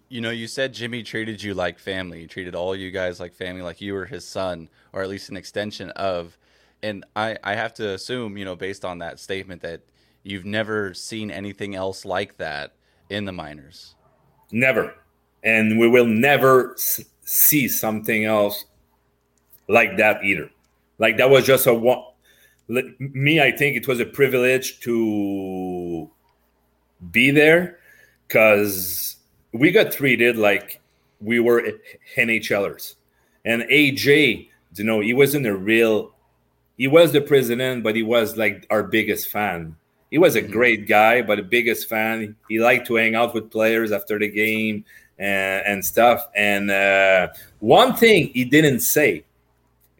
you know, you said Jimmy treated you like family. He treated all you guys like family, like you were his son, or at least an extension of. And I, I have to assume, you know, based on that statement, that you've never seen anything else like that in the minors.
Never. And we will never see something else like that either. Like that was just a one. Me, I think it was a privilege to be there because we got treated like we were NHLers. And AJ, you know, he wasn't a real, he was the president, but he was like our biggest fan. He was a mm-hmm. great guy, but the biggest fan. He liked to hang out with players after the game and, and stuff. And uh, one thing he didn't say,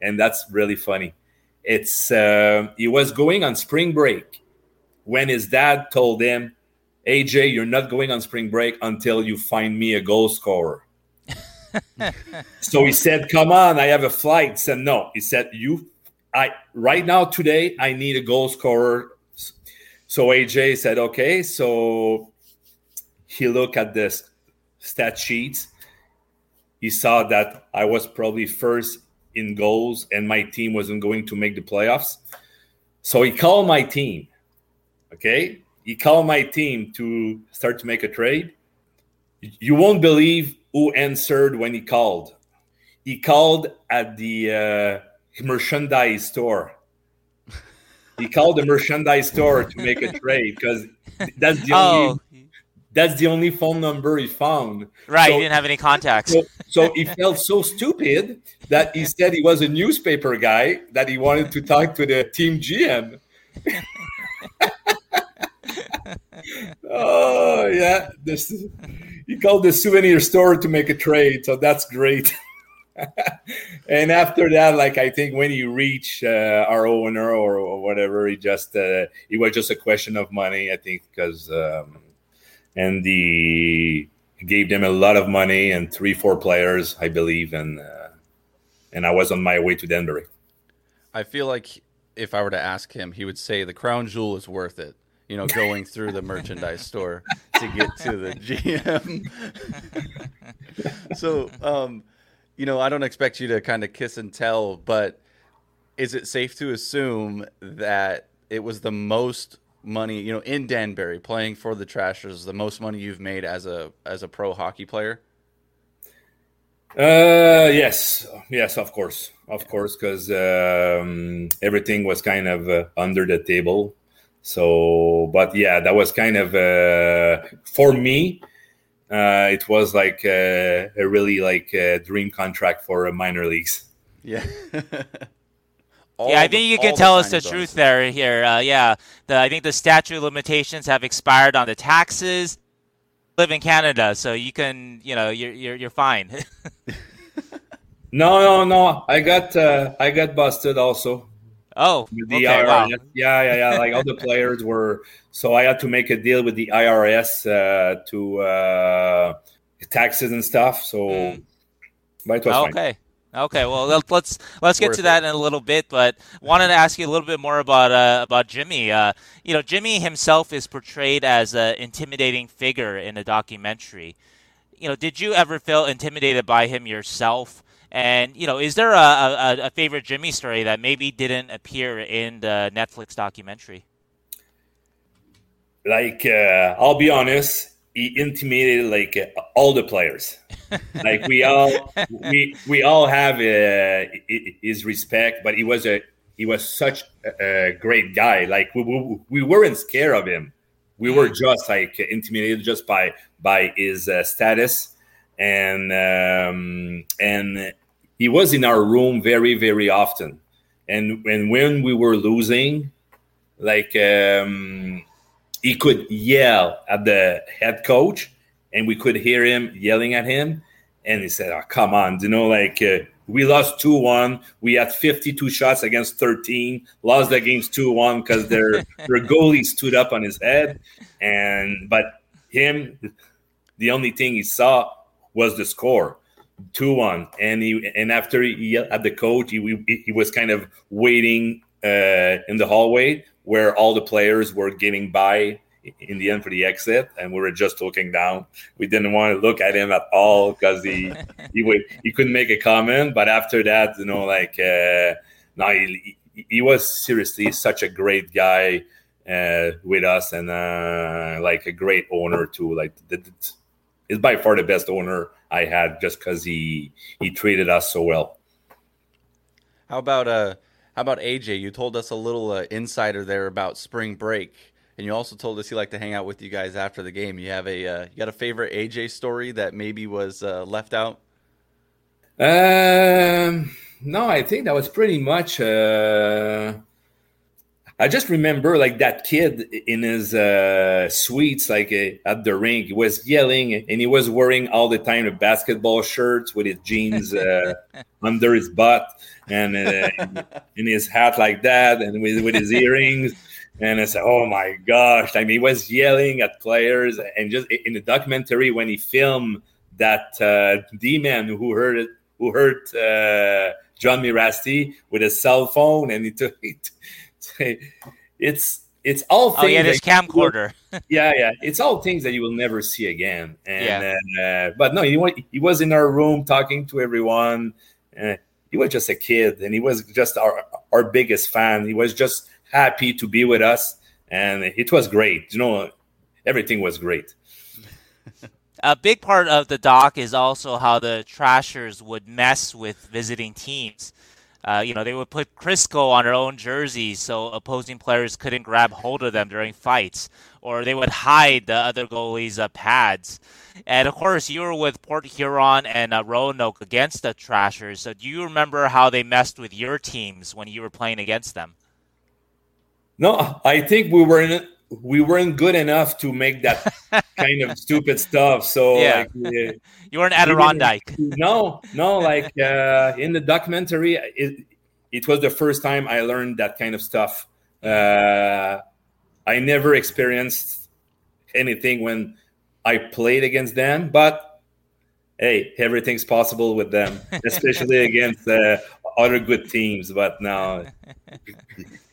and that's really funny. It's uh, he was going on spring break when his dad told him, AJ, you're not going on spring break until you find me a goal scorer. So he said, Come on, I have a flight. He said, No. He said, You I right now today I need a goal scorer. So AJ said, Okay. So he looked at the stat sheets. He saw that I was probably first in goals and my team wasn't going to make the playoffs. So he called my team. Okay he called my team to start to make a trade. You won't believe who answered when he called. He called at the uh, merchandise store. He called the merchandise store to make a trade because that's the oh. only that's the only phone number he found.
Right, so, he didn't have any contacts.
So, so he felt so stupid that he said he was a newspaper guy that he wanted to talk to the team GM. *laughs* oh yeah, this he called the souvenir store to make a trade, so that's great. *laughs* and after that, like I think when you reach uh, our owner or, or, whatever, he just uh, it was just a question of money. I think because um, and the gave them a lot of money and three four players, I believe, and uh, and I was on my way to Danbury.
I feel like if I were to ask him, he would say the crown jewel is worth it you know, going through the merchandise store to get to the *laughs* GM. so, um, you know, I don't expect you to kind of kiss and tell, but is it safe to assume that it was the most money, you know, in Danbury playing for the Trashers, the most money you've made as a as a pro hockey player?
Uh, yes, yes, of course, of course, because um, everything was kind of uh, under the table so, but yeah, that was kind of uh, for me. Uh, it was like a, uh, a really like a dream contract for minor leagues.
Yeah. *laughs*
yeah, I think you can tell us the truth there. Here, uh, yeah, the, I think the statute of limitations have expired on the taxes. Live in Canada, so you can, you know, you're you're, you're fine. *laughs* *laughs*
no, no, no. I got uh, I got busted also
Oh,
the
okay,
IRS.
wow.
Yeah, yeah, yeah. Like all the *laughs* players were. So I had to make a deal with the IRS uh, to uh, taxes and stuff. So,
Mm.
but was fine.
Okay. Okay, well let- let's let's get to that in a little bit, but wanted to ask you a little bit more about uh, about Jimmy. Uh, you know, Jimmy himself is portrayed as an intimidating figure in a documentary. You know, did you ever feel intimidated by him yourself? And you know, is there a, a, a favorite Jimmy story that maybe didn't appear in the Netflix documentary?
Like uh, I'll be honest, he intimidated like uh, all the players. *laughs* like we all we we all have uh, his respect, but he was a he was such a, a great guy. Like we, we we weren't scared of him. We were just like intimidated just by by his uh, status, and um, and he was in our room very very often. And and when we were losing, like um, he could yell at the head coach and we could hear him yelling at him. And he said oh come on you know like uh, we lost 2-1 we had 52 shots against 13 lost the games 2-1 because their *laughs* their goalie stood up on his head. And but him the only thing he saw was the score 2-1 and he and after he at the coach he, he, he was kind of waiting uh, in the hallway where all the players were getting by in the end for the exit. And we were just looking down. We didn't want to look at him at all because he *laughs* he would he couldn't make a comment. But after that you know like uh no he, he- was seriously such a great guy uh with us and uh like a great owner too. Like is by far the best owner i had just because he he treated us so well
How about uh how about AJ? You told us a little uh, insider there about spring break, and you also told us he liked to hang out with you guys after the game. You have a uh, you got a favorite AJ story that maybe was uh, left out?
Um, no, I think that was pretty much. Uh, I just remember like that kid in his uh, suites, like uh, at the rink, he was yelling and he was wearing all the time a basketball shirt with his jeans uh, *laughs* under his butt and uh, in his hat like that, and with, with his earrings. And I said, "Oh my gosh!" I mean, he was yelling at players, and just in the documentary when he filmed that uh, D-man who heard it, who hurt uh, John Mirasti with his cell phone, and he took *laughs* it. *laughs* It's it's all things.
Oh, yeah, this
that you will-
camcorder. *laughs*
yeah, yeah, it's all things that you will never see again. And uh, but no, he he was in our room talking to everyone. Uh, he was just a kid, and he was just our our biggest fan. He was just happy to be with us, and it was great. You know, everything was great. *laughs*
A big part of the doc is also how the Trashers would mess with visiting teams. Uh, you know, they would put Crisco on their own jerseys so opposing players couldn't grab hold of them during fights, or they would hide the other goalies' uh, pads. And of course, you were with Port Huron and uh, Roanoke against the Trashers. So, do you remember how they messed with your teams when you were playing against them?
No, I think we weren't we weren't good enough to make that *laughs* kind of stupid stuff. So
Yeah.
like, *laughs* we-
You were in Adirondack.
no, no, like *laughs* uh, in the documentary, it, it was the first time I learned that kind of stuff. Uh, I never experienced anything when I played against them, but hey, everything's possible with them, especially against uh, other good teams. But now,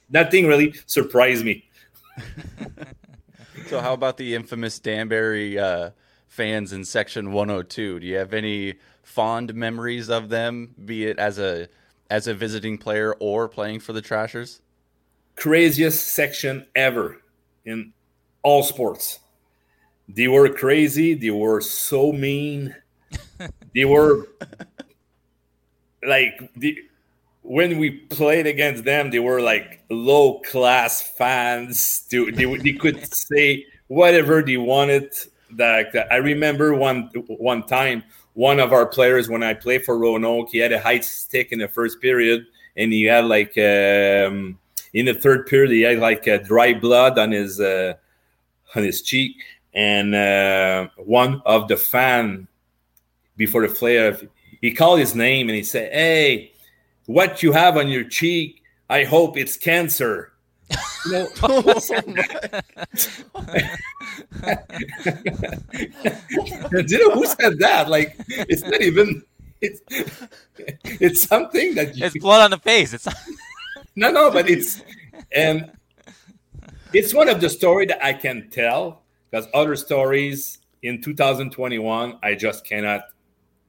nothing really surprised me. *laughs*
So how about the infamous Danbury uh, fans in Section 102? Do you have any fond memories of them, be it as a as a visiting player or playing for the Trashers?
craziest section ever in all sports. They were crazy. They were so mean. *laughs* they were like the when we played against them, they were like low class fans. They, they, they could say whatever they wanted. That I remember one one time, one of our players when I played for Roanoke, he had a high stick in the first period, and he had like um, in the third period he had like a dry blood on his uh, on his cheek, and uh, one of the fan before the player he called his name and he said, "Hey." What you have on your cheek I hope it's cancer. You know, *laughs* oh *laughs* Do you know who said that? Like, it's not even. It's it's something that
you, it's blood on the face. It's *laughs*
no, no, but it's and it's one of the story that I can tell because other stories in 2021 I just cannot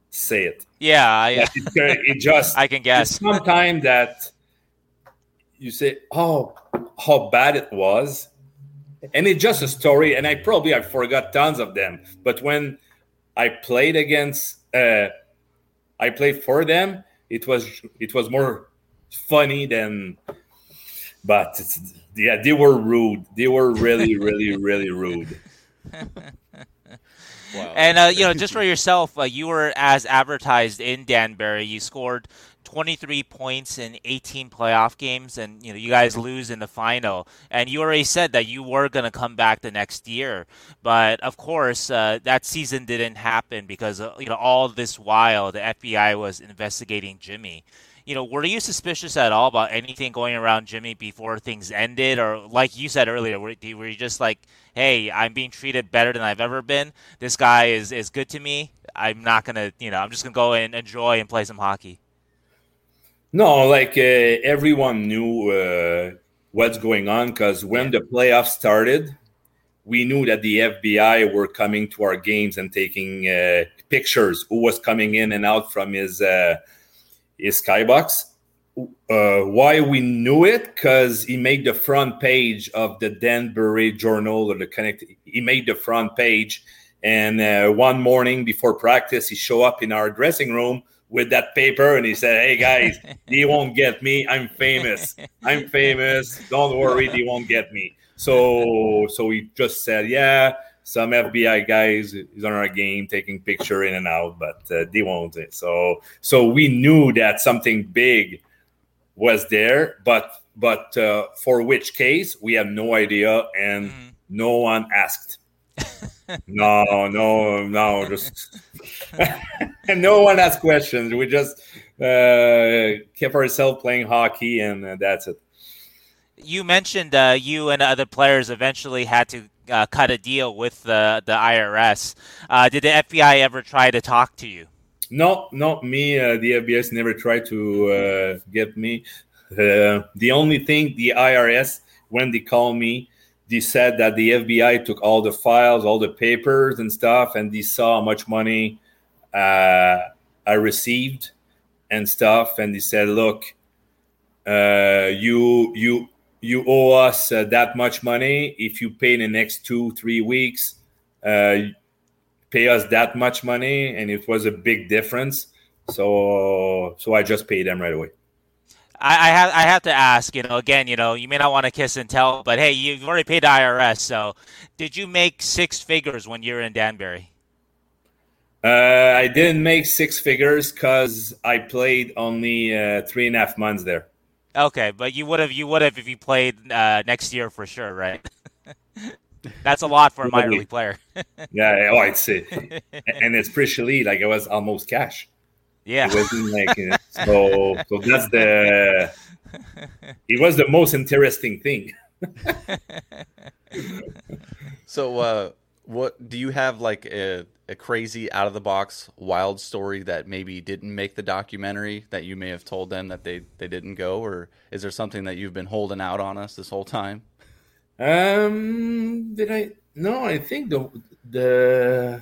say it.
Yeah, yeah. *laughs*
It, it, just
I can guess.
Sometimes that you say, "Oh, how bad it was," and it's just a story. And I probably I forgot tons of them. But when I played against, uh, I played for them. It was it was more funny than. But yeah, they were rude. They were really, really, really rude. *laughs*
And uh, you know, just for yourself, uh, you were as advertised in Danbury. You scored 23 points in 18 playoff games, and you know you guys lose in the final. And you already said that you were going to come back the next year, but of course uh, that season didn't happen because uh, you know all this while the FBI was investigating Jimmy you know, were you suspicious at all about anything going around Jimmy before things ended, or like you said earlier, were, were you just like, "Hey, I'm being treated better than I've ever been. This guy is is good to me. I'm not gonna, you know, I'm just gonna go and enjoy and play some hockey."
No, like uh, everyone knew uh, what's going on because when the playoffs started, we knew that the FBI were coming to our games and taking uh, pictures. Who was coming in and out from his uh, Skybox. Uh, why we knew it? Because he made the front page of the Danbury Journal or the Connect. He made the front page, and uh, one morning before practice, he show up in our dressing room with that paper, and he said, "Hey guys, *laughs* they won't get me. I'm famous. I'm famous. Don't worry, they won't get me." So, so he just said, "Yeah." Some FBI guys is on our game taking picture in and out, but uh, they won't. So so we knew that something big was there, but but uh, for which case we have no idea, and mm. no one asked. *laughs* no, no, no, just and *laughs* no one asked questions. We just uh, kept ourselves playing hockey, and uh, that's it.
You mentioned uh, you and other players eventually had to uh, cut a deal with the the IRS. Uh, did the FBI ever try to talk to you?
No, not me. Uh, the FBI never tried to uh, get me. Uh, the only thing the IRS, when they called me, they said that the FBI took all the files, all the papers and stuff, and they saw how much money uh, I received and stuff, and they said, "Look, you you you owe us uh, that much money. If you pay in the next two, three weeks, uh, pay us that much money. And it was a big difference. So, so I just paid them right away.
I, I have I have to ask, you know, again, you know, you may not want to kiss and tell, but hey, you've already paid the IRS. So, did you make six figures when you were in Danbury?
Uh, I didn't make six figures because I played only uh, three and a half months there.
Okay, but you would have you would have if you played uh, next year for sure, right? *laughs* That's a lot for a minor league player. *laughs*
yeah, oh, I'd say, and especially like it was almost cash.
Yeah,
it wasn't like so. So that's the. It was the most interesting thing. *laughs*
so, uh, what do you have like a a crazy out of the box wild story that maybe didn't make the documentary that you may have told them that they they didn't go or is there something that you've been holding out on us this whole time
um did i no i think the the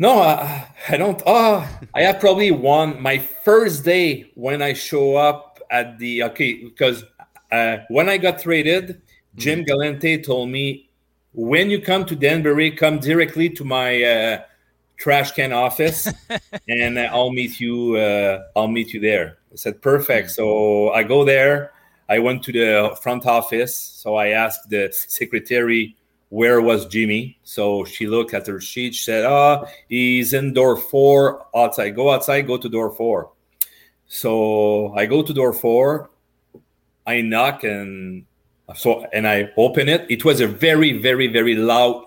no i, I don't oh i have probably one my first day when i show up at the okay because uh, when i got traded jim mm-hmm. galante told me when you come to danbury come directly to my uh, trash can office *laughs* and I'll meet you uh, I'll meet you there. I said perfect. So I go there. I went to the front office. So I asked the secretary where was Jimmy. So she looked at her sheet. She said, "Oh, he's in door four outside. Go outside. Go to door four. So I go to door four. I knock and so and I open it. It was a very, very, very loud.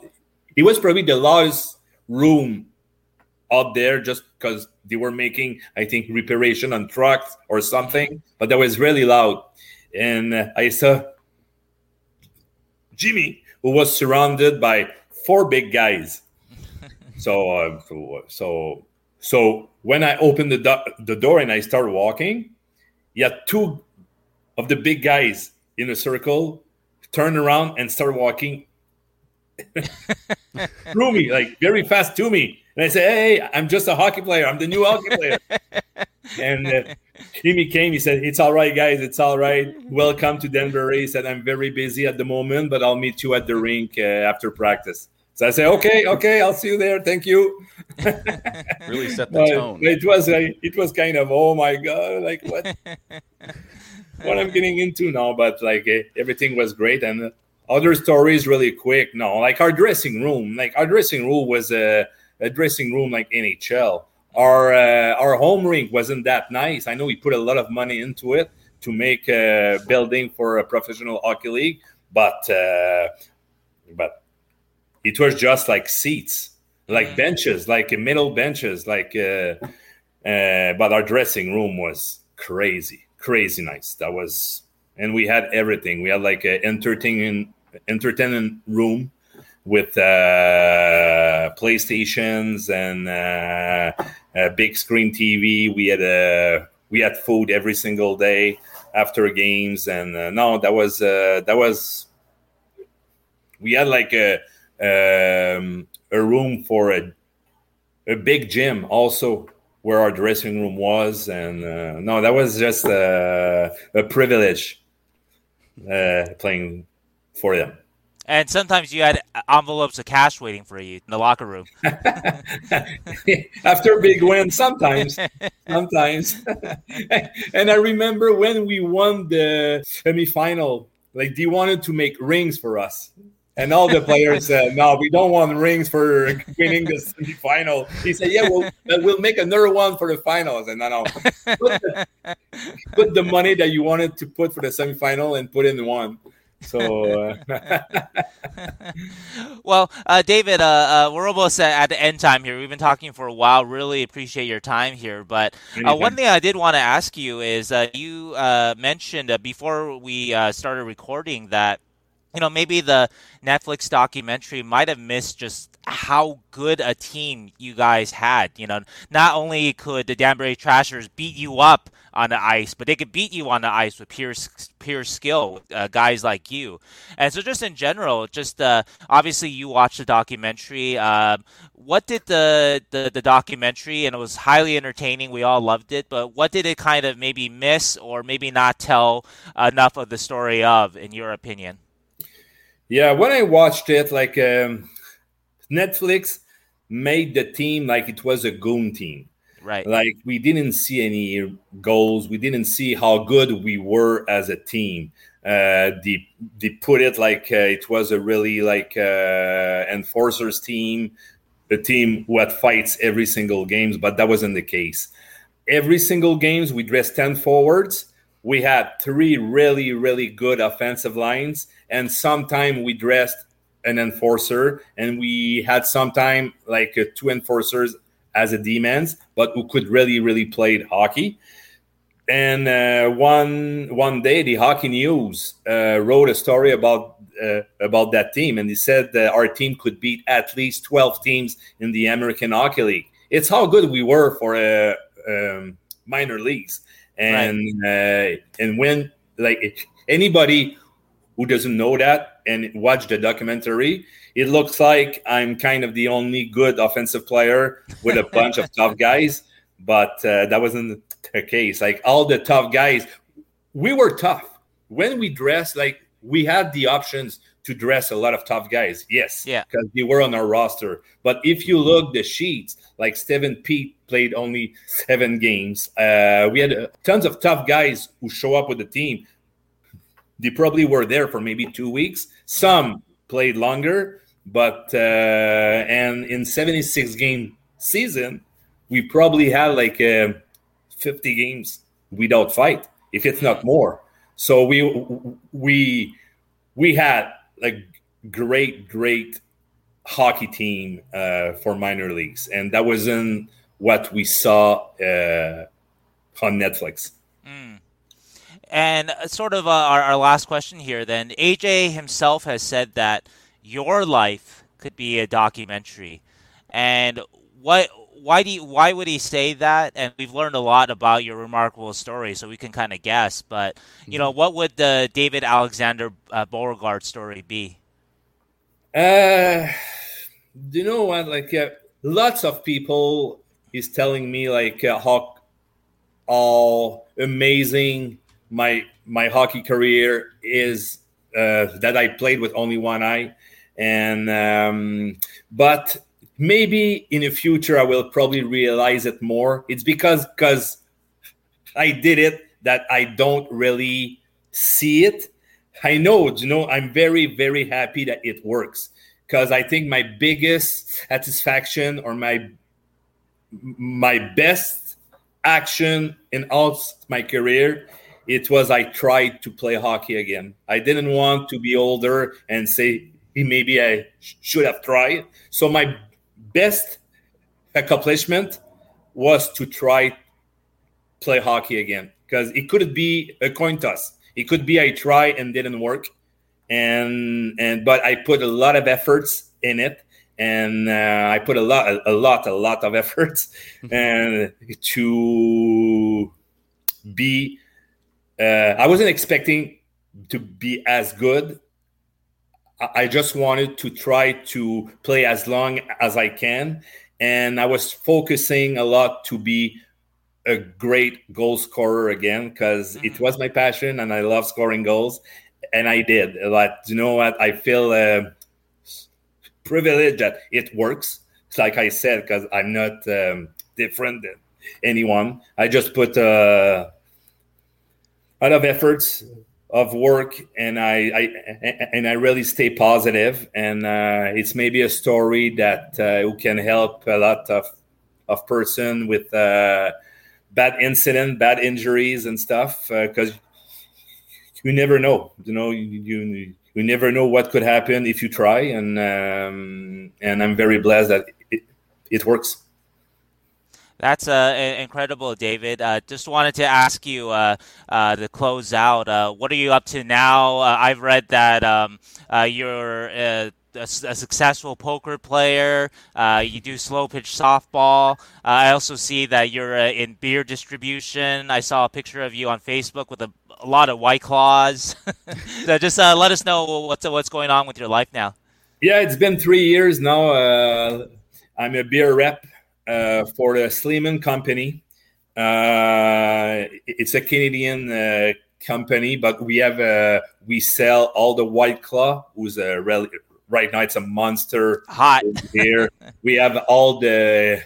It was probably the loudest room out there just because they were making, I think, reparation on trucks or something. But that was really loud. and I saw Jimmy, who was surrounded by four big guys. *laughs* so, uh, so, so when I opened the, do- the door and I started walking, yeah, two of the big guys in a circle turned around and started walking *laughs* *laughs* through me, like very fast to me. And I said, Hey, I'm just a hockey player. I'm the new hockey *laughs* player. and uh, Jimmy came. He said, It's all right, guys. It's all right. Welcome to Denver. He said, I'm very busy at the moment, but I'll meet you at the rink uh, after practice. So I say, Okay, okay, I'll see you there. Thank you. *laughs*
really set the tone.
It was, uh, it was kind of, oh my God, like what? *laughs* what I'm getting into now, but like uh, everything was great. And other stories really quick. No, like our dressing room, like our dressing room was a, a dressing room like NHL. Our uh, our home rink wasn't that nice. I know we put a lot of money into it to make a building for a professional hockey league, but uh, but it was just like seats, like benches, like middle benches, like. Uh, uh, but our dressing room was crazy, crazy nice. That was, and we had everything. We had like an entertaining entertainment room with uh, PlayStations and uh, a big screen TV. We had a we had food every single day after games, and uh, no, that was uh, that was we had like a um, a room for a a big gym also where our dressing room was, and uh, no, that was just a, a privilege uh, playing for them.
And sometimes you had envelopes of cash waiting for you in the locker room. *laughs*
After a big win, sometimes, *laughs* sometimes. *laughs* and I remember when we won the semifinal, like they wanted to make rings for us. And all the players said, "No, we don't want rings for winning the semifinal." He said, "Yeah, we'll we'll make another one for the finals." And no, no, put the, put the money that you wanted to put for the semifinal and put in one. So, uh... *laughs*
well, uh, David, uh, uh, we're almost at, the end time here. We've been talking for a while. Really appreciate your time here. But uh, one thing I did want to ask you is uh, you mentioned before we started recording that you know, maybe the Netflix documentary might have missed just how good a team you guys had. You know, not only could the Danbury Trashers beat you up on the ice, but they could beat you on the ice with pure pure skill, uh, guys like you. And so, just in general, just uh, obviously you watched the documentary. Uh, what did the, the the documentary and it was highly entertaining. We all loved it, but what did it kind of maybe miss or maybe not tell enough of the story of, in your opinion?
Yeah, when I watched it, like um, Netflix made the team like it was a goon team.
Right.
Like we didn't see any goals. We didn't see how good we were as a team. Uh, they they put it like uh, it was a really like uh, enforcers team, a team who had fights every single games, but that wasn't the case. Every single games we dressed ten forwards. We had three really really good offensive lines and sometime we dressed an enforcer and we had sometime like uh, two enforcers as a demons but who could really really play hockey. And uh, one one day the hockey news uh, wrote a story about uh, about that team and he said that our team could beat at least 12 teams in the american hockey league. It's how good we were for uh, um, minor leagues and right. Uh, and when like anybody who doesn't know that and watch the documentary, it looks like I'm kind of the only good offensive player with a bunch of tough *laughs* guys, but uh, that wasn't the case. Like all the tough guys, we were tough when we dressed. Like we had the options to dress a lot of tough guys. Yes,
yeah,
because they were on our roster. But if you look the sheets, like Stephen Peat played only seven games. Uh, we had uh, tons of tough guys who show up with the team they probably were there for maybe two weeks. Some played longer, but uh, and in 76 game season, we probably had like uh, 50 games without fight, if it's not more. So we we we had like great great hockey team uh, for minor leagues, and that wasn't what we saw uh, on Netflix.
And uh, sort of uh, our, our last question here then. AJ himself has said that your life could be a documentary. And what why do you, why would he say that? And we've learned a lot about your remarkable story, so we can kind of guess. But you know, what would the David Alexander uh, Beauregard story be?
Uh, you know what? Like, uh, lots of people is telling me like uh, how all amazing my my hockey career is uh, that I played with only one eye, and um, but maybe in the future I will probably realize it more. It's because because I did it that I don't really see it. I know, you know, I'm very very happy that it works because I think my biggest satisfaction or my my best action in all my career it was I tried to play hockey again. I didn't want to be older and say maybe I should have tried. So my best accomplishment was to try play hockey again because it could be a coin toss. It could be I try and didn't work, and and but I put a lot of efforts in it, and uh, I put a lot, a, a lot, a lot of *laughs* efforts, and to be. Uh, I wasn't expecting to be as good. I just wanted to try to play as long as I can, and I was focusing a lot to be a great goal scorer again because mm-hmm. it was my passion and I love scoring goals, and I did. Like you know what, I feel. Uh, privilege that it works. Like I said, because I'm not um, different than anyone. I just put uh, a lot of efforts of work, and I, I and I really stay. And uh, it's maybe a story that uh, can help a lot of of person with uh, bad incident, bad injuries, and stuff. Because uh, you never know. You know, you, you you never know what could happen if you try, and um, and I'm very blessed that it, it works.
That's uh, incredible, David. Uh, just wanted to ask you uh, uh to close out. Uh, what are you up to now? Uh, I've read that um, you're a, a, successful poker player. you do slow pitch softball. I also see that you're in beer distribution. I saw a picture of you on Facebook with a a lot of white claws. *laughs* so just let us know what's what's going on with your life now.
Yeah, it's been three years now. I'm a beer rep uh, for the Sleeman Company. Uh, it's a Canadian uh, company, but we have uh, we sell all the White Claw, who's a rel- right now it's a monster
hot
beer. *laughs* we have all the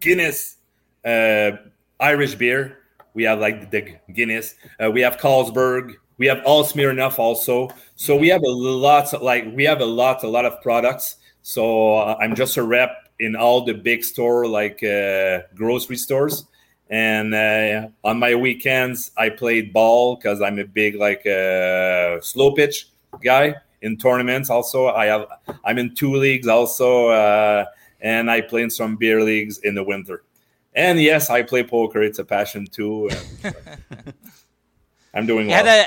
Guinness Irish beer we have like the Guinness. Uh, we have Carlsberg. We have all Smirnoff also. So we have a lot, of, like we have a lot, a lot of products. So uh, I'm just a rep in all the big store, like uh, grocery stores. And uh, on my weekends, I played ball because I'm a big like uh, slow pitch guy in tournaments. Also, I have I'm in two leagues also, uh, and I play in some beer leagues in the winter. And yes, I play poker. It's a passion too. *laughs* I'm doing well.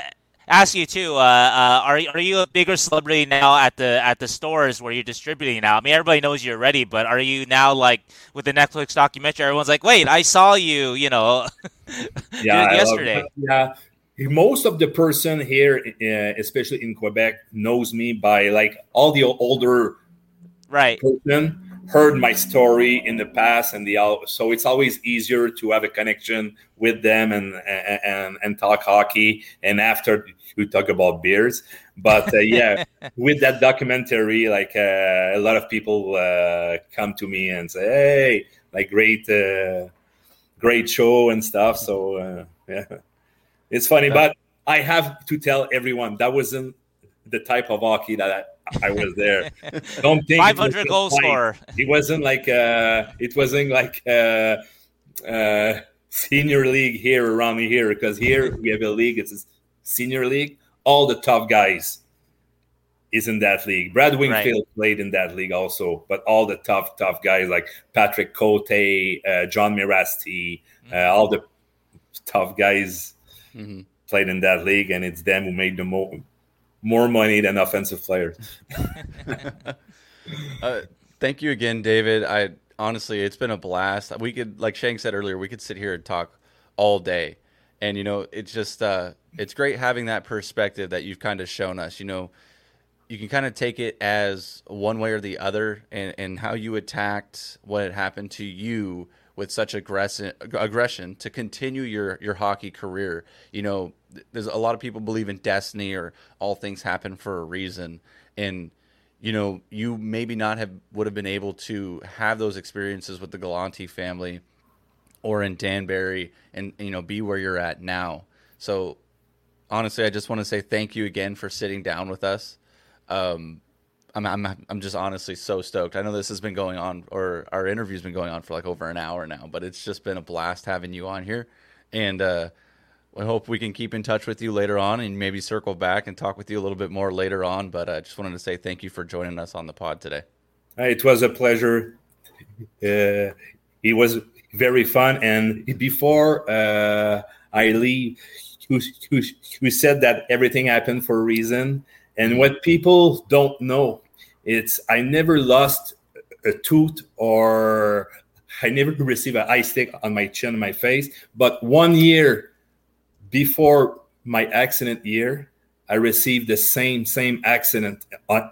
Ask you too. Uh, uh, are are you a bigger celebrity now at the at the stores where you're distributing now? I mean, everybody knows you're ready, but are you now like with the Netflix documentary? Everyone's like, "Wait, I saw you," you know, *laughs* yeah, yesterday.
Yeah, most of the person here, uh, especially in Quebec, knows me by like all the older
right
person heard my story in the past and the so it's always easier to have a connection with them and and and talk hockey and after we talk about beers. But uh, yeah *laughs* with that documentary like uh, a lot of people uh, come to me and say hey like great uh, great show and stuff. So uh, yeah it's funny but i have to tell everyone that wasn't the type of hockey that I, I was there. *laughs*
Don't think 500 goal scorer.
It wasn't like uh, it wasn't like uh, uh, senior league here around me here because here we have a league. It's a senior league. All the tough guys is in that league. Brad Wingfield right. played in that league also, but all the tough tough guys like Patrick Cote, uh, Jon Mirasty, uh, mm-hmm. all the tough guys mm-hmm. played in that league, and it's them who made the more more money than offensive players. *laughs*
uh, thank you again, David. I honestly, it's been a blast. We could, like Sheng said earlier, we could sit here and talk all day, and you know, it's just uh, it's great having that perspective that you've kind of shown us. You know, you can kind of take it as one way or the other, and, and how you attacked what had happened to you with such aggression aggression to continue your your hockey career. You know, there's a lot of people believe in destiny or all things happen for a reason, and you know, you maybe not have would have been able to have those experiences with the Galante family or in Danbury and you know be where you're at now. So honestly, I just want to say thank you again for sitting down with us. Um, I'm, I'm I'm just honestly so stoked. I know this has been going on, or our interview's been going on for like over an hour now, but it's just been a blast having you on here, and uh, I hope we can keep in touch with you later on, and maybe circle back and talk with you a little bit more later on. But I just wanted to say thank you for joining us on the pod today.
It was a pleasure. Uh, it was very fun, and before uh, I leave, who said that everything happened for a reason and what people don't know, it's I never lost a tooth or I never received an eye stick on my chin, my face. But one year before my accident year, I received the same same accident on,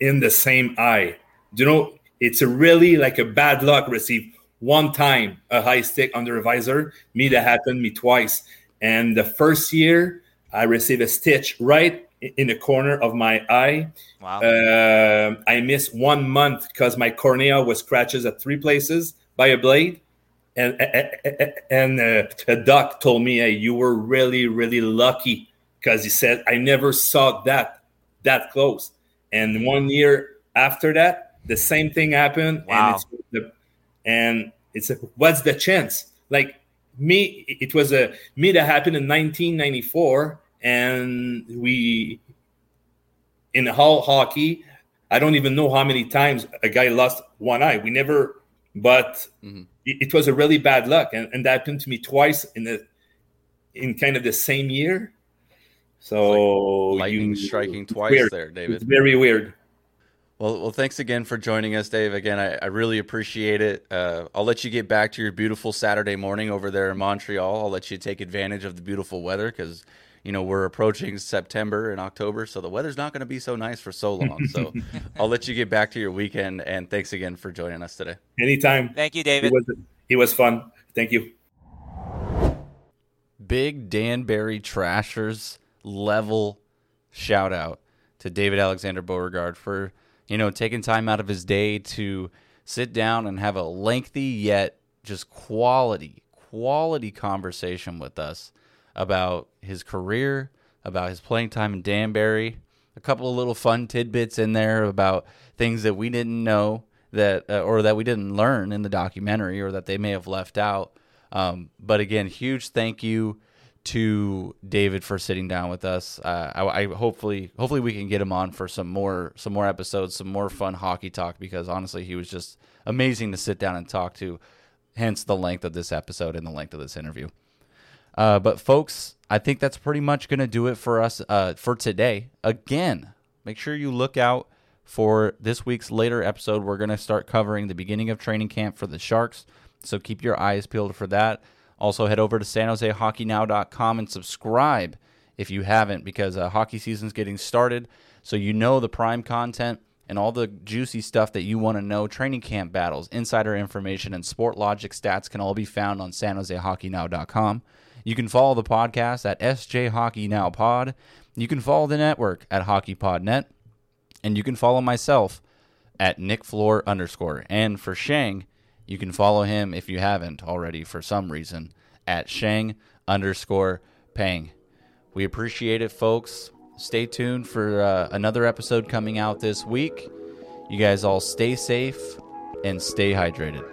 in the same eye. Do you know? It's really like a bad luck. receive one time a high stick under a visor. Me that happened me twice. And the first year I received a stitch right in the corner of my eye. Wow. Uh, I missed one month because my cornea was scratches at three places by a blade. And and uh, a doc told me, "Hey, you were really, really lucky," because he said I never saw that that close. And one year after that, the same thing happened. Wow. And it's the, and it's a, what's the chance? Like me, it was a me that happened in 1994 and we in hall hockey i don't even know how many times a guy lost one eye we never but mm-hmm. it, it, was a really bad luck and, and that happened to me twice in the in kind of the same year so
like lightning you, striking twice weird. there david
it's very weird
well, well, thanks again for joining us, Dave. Again, I, I really appreciate it. Uh, I'll let you get back to your beautiful Saturday morning over there in Montreal. I'll let you take advantage of the beautiful weather because you know we're approaching September and October, so the weather's not going to be so nice for so long. So *laughs* I'll let you get back to your weekend, and thanks again for joining us today.
Anytime.
Thank you, David.
It was, it was fun. Thank you.
Big Danbury Trashers level shout out to David Alexander Beauregard for you know taking time out of his day to sit down and have a lengthy yet just quality quality conversation with us about his career, about his playing time in Danbury, a couple of little fun tidbits in there about things that we didn't know that uh, or that we didn't learn in the documentary or that they may have left out. Um, but again, huge thank you to David for sitting down with us. Uh, I, I, hopefully hopefully we can get him on for some more some more episodes, some more fun hockey talk because honestly he was just amazing to sit down and talk to. Hence the length of this episode and the length of this interview. Uh, but folks, I think that's pretty much going to do it for us uh, for today. Again, make sure you look out for this week's later episode. We're going to start covering the beginning of training camp for the Sharks, so keep your eyes peeled for that. Also, head over to SanJoseHockeyNow.com and subscribe if you haven't, because uh, hockey season's getting started. So you know the prime content and all the juicy stuff that you want to know. Training camp battles, insider information, and Sportlogiq stats can all be found on SanJoseHockeyNow.com. You can follow the podcast at SJ Hockey Now Pod. You can follow the network at HockeyPodNet. And you can follow myself at Nick Flohr underscore. And for Sheng, you can follow him if you haven't already for some reason at Sheng underscore Peng. We appreciate it, folks. Stay tuned for uh, another episode coming out this week. You guys all stay safe and stay hydrated.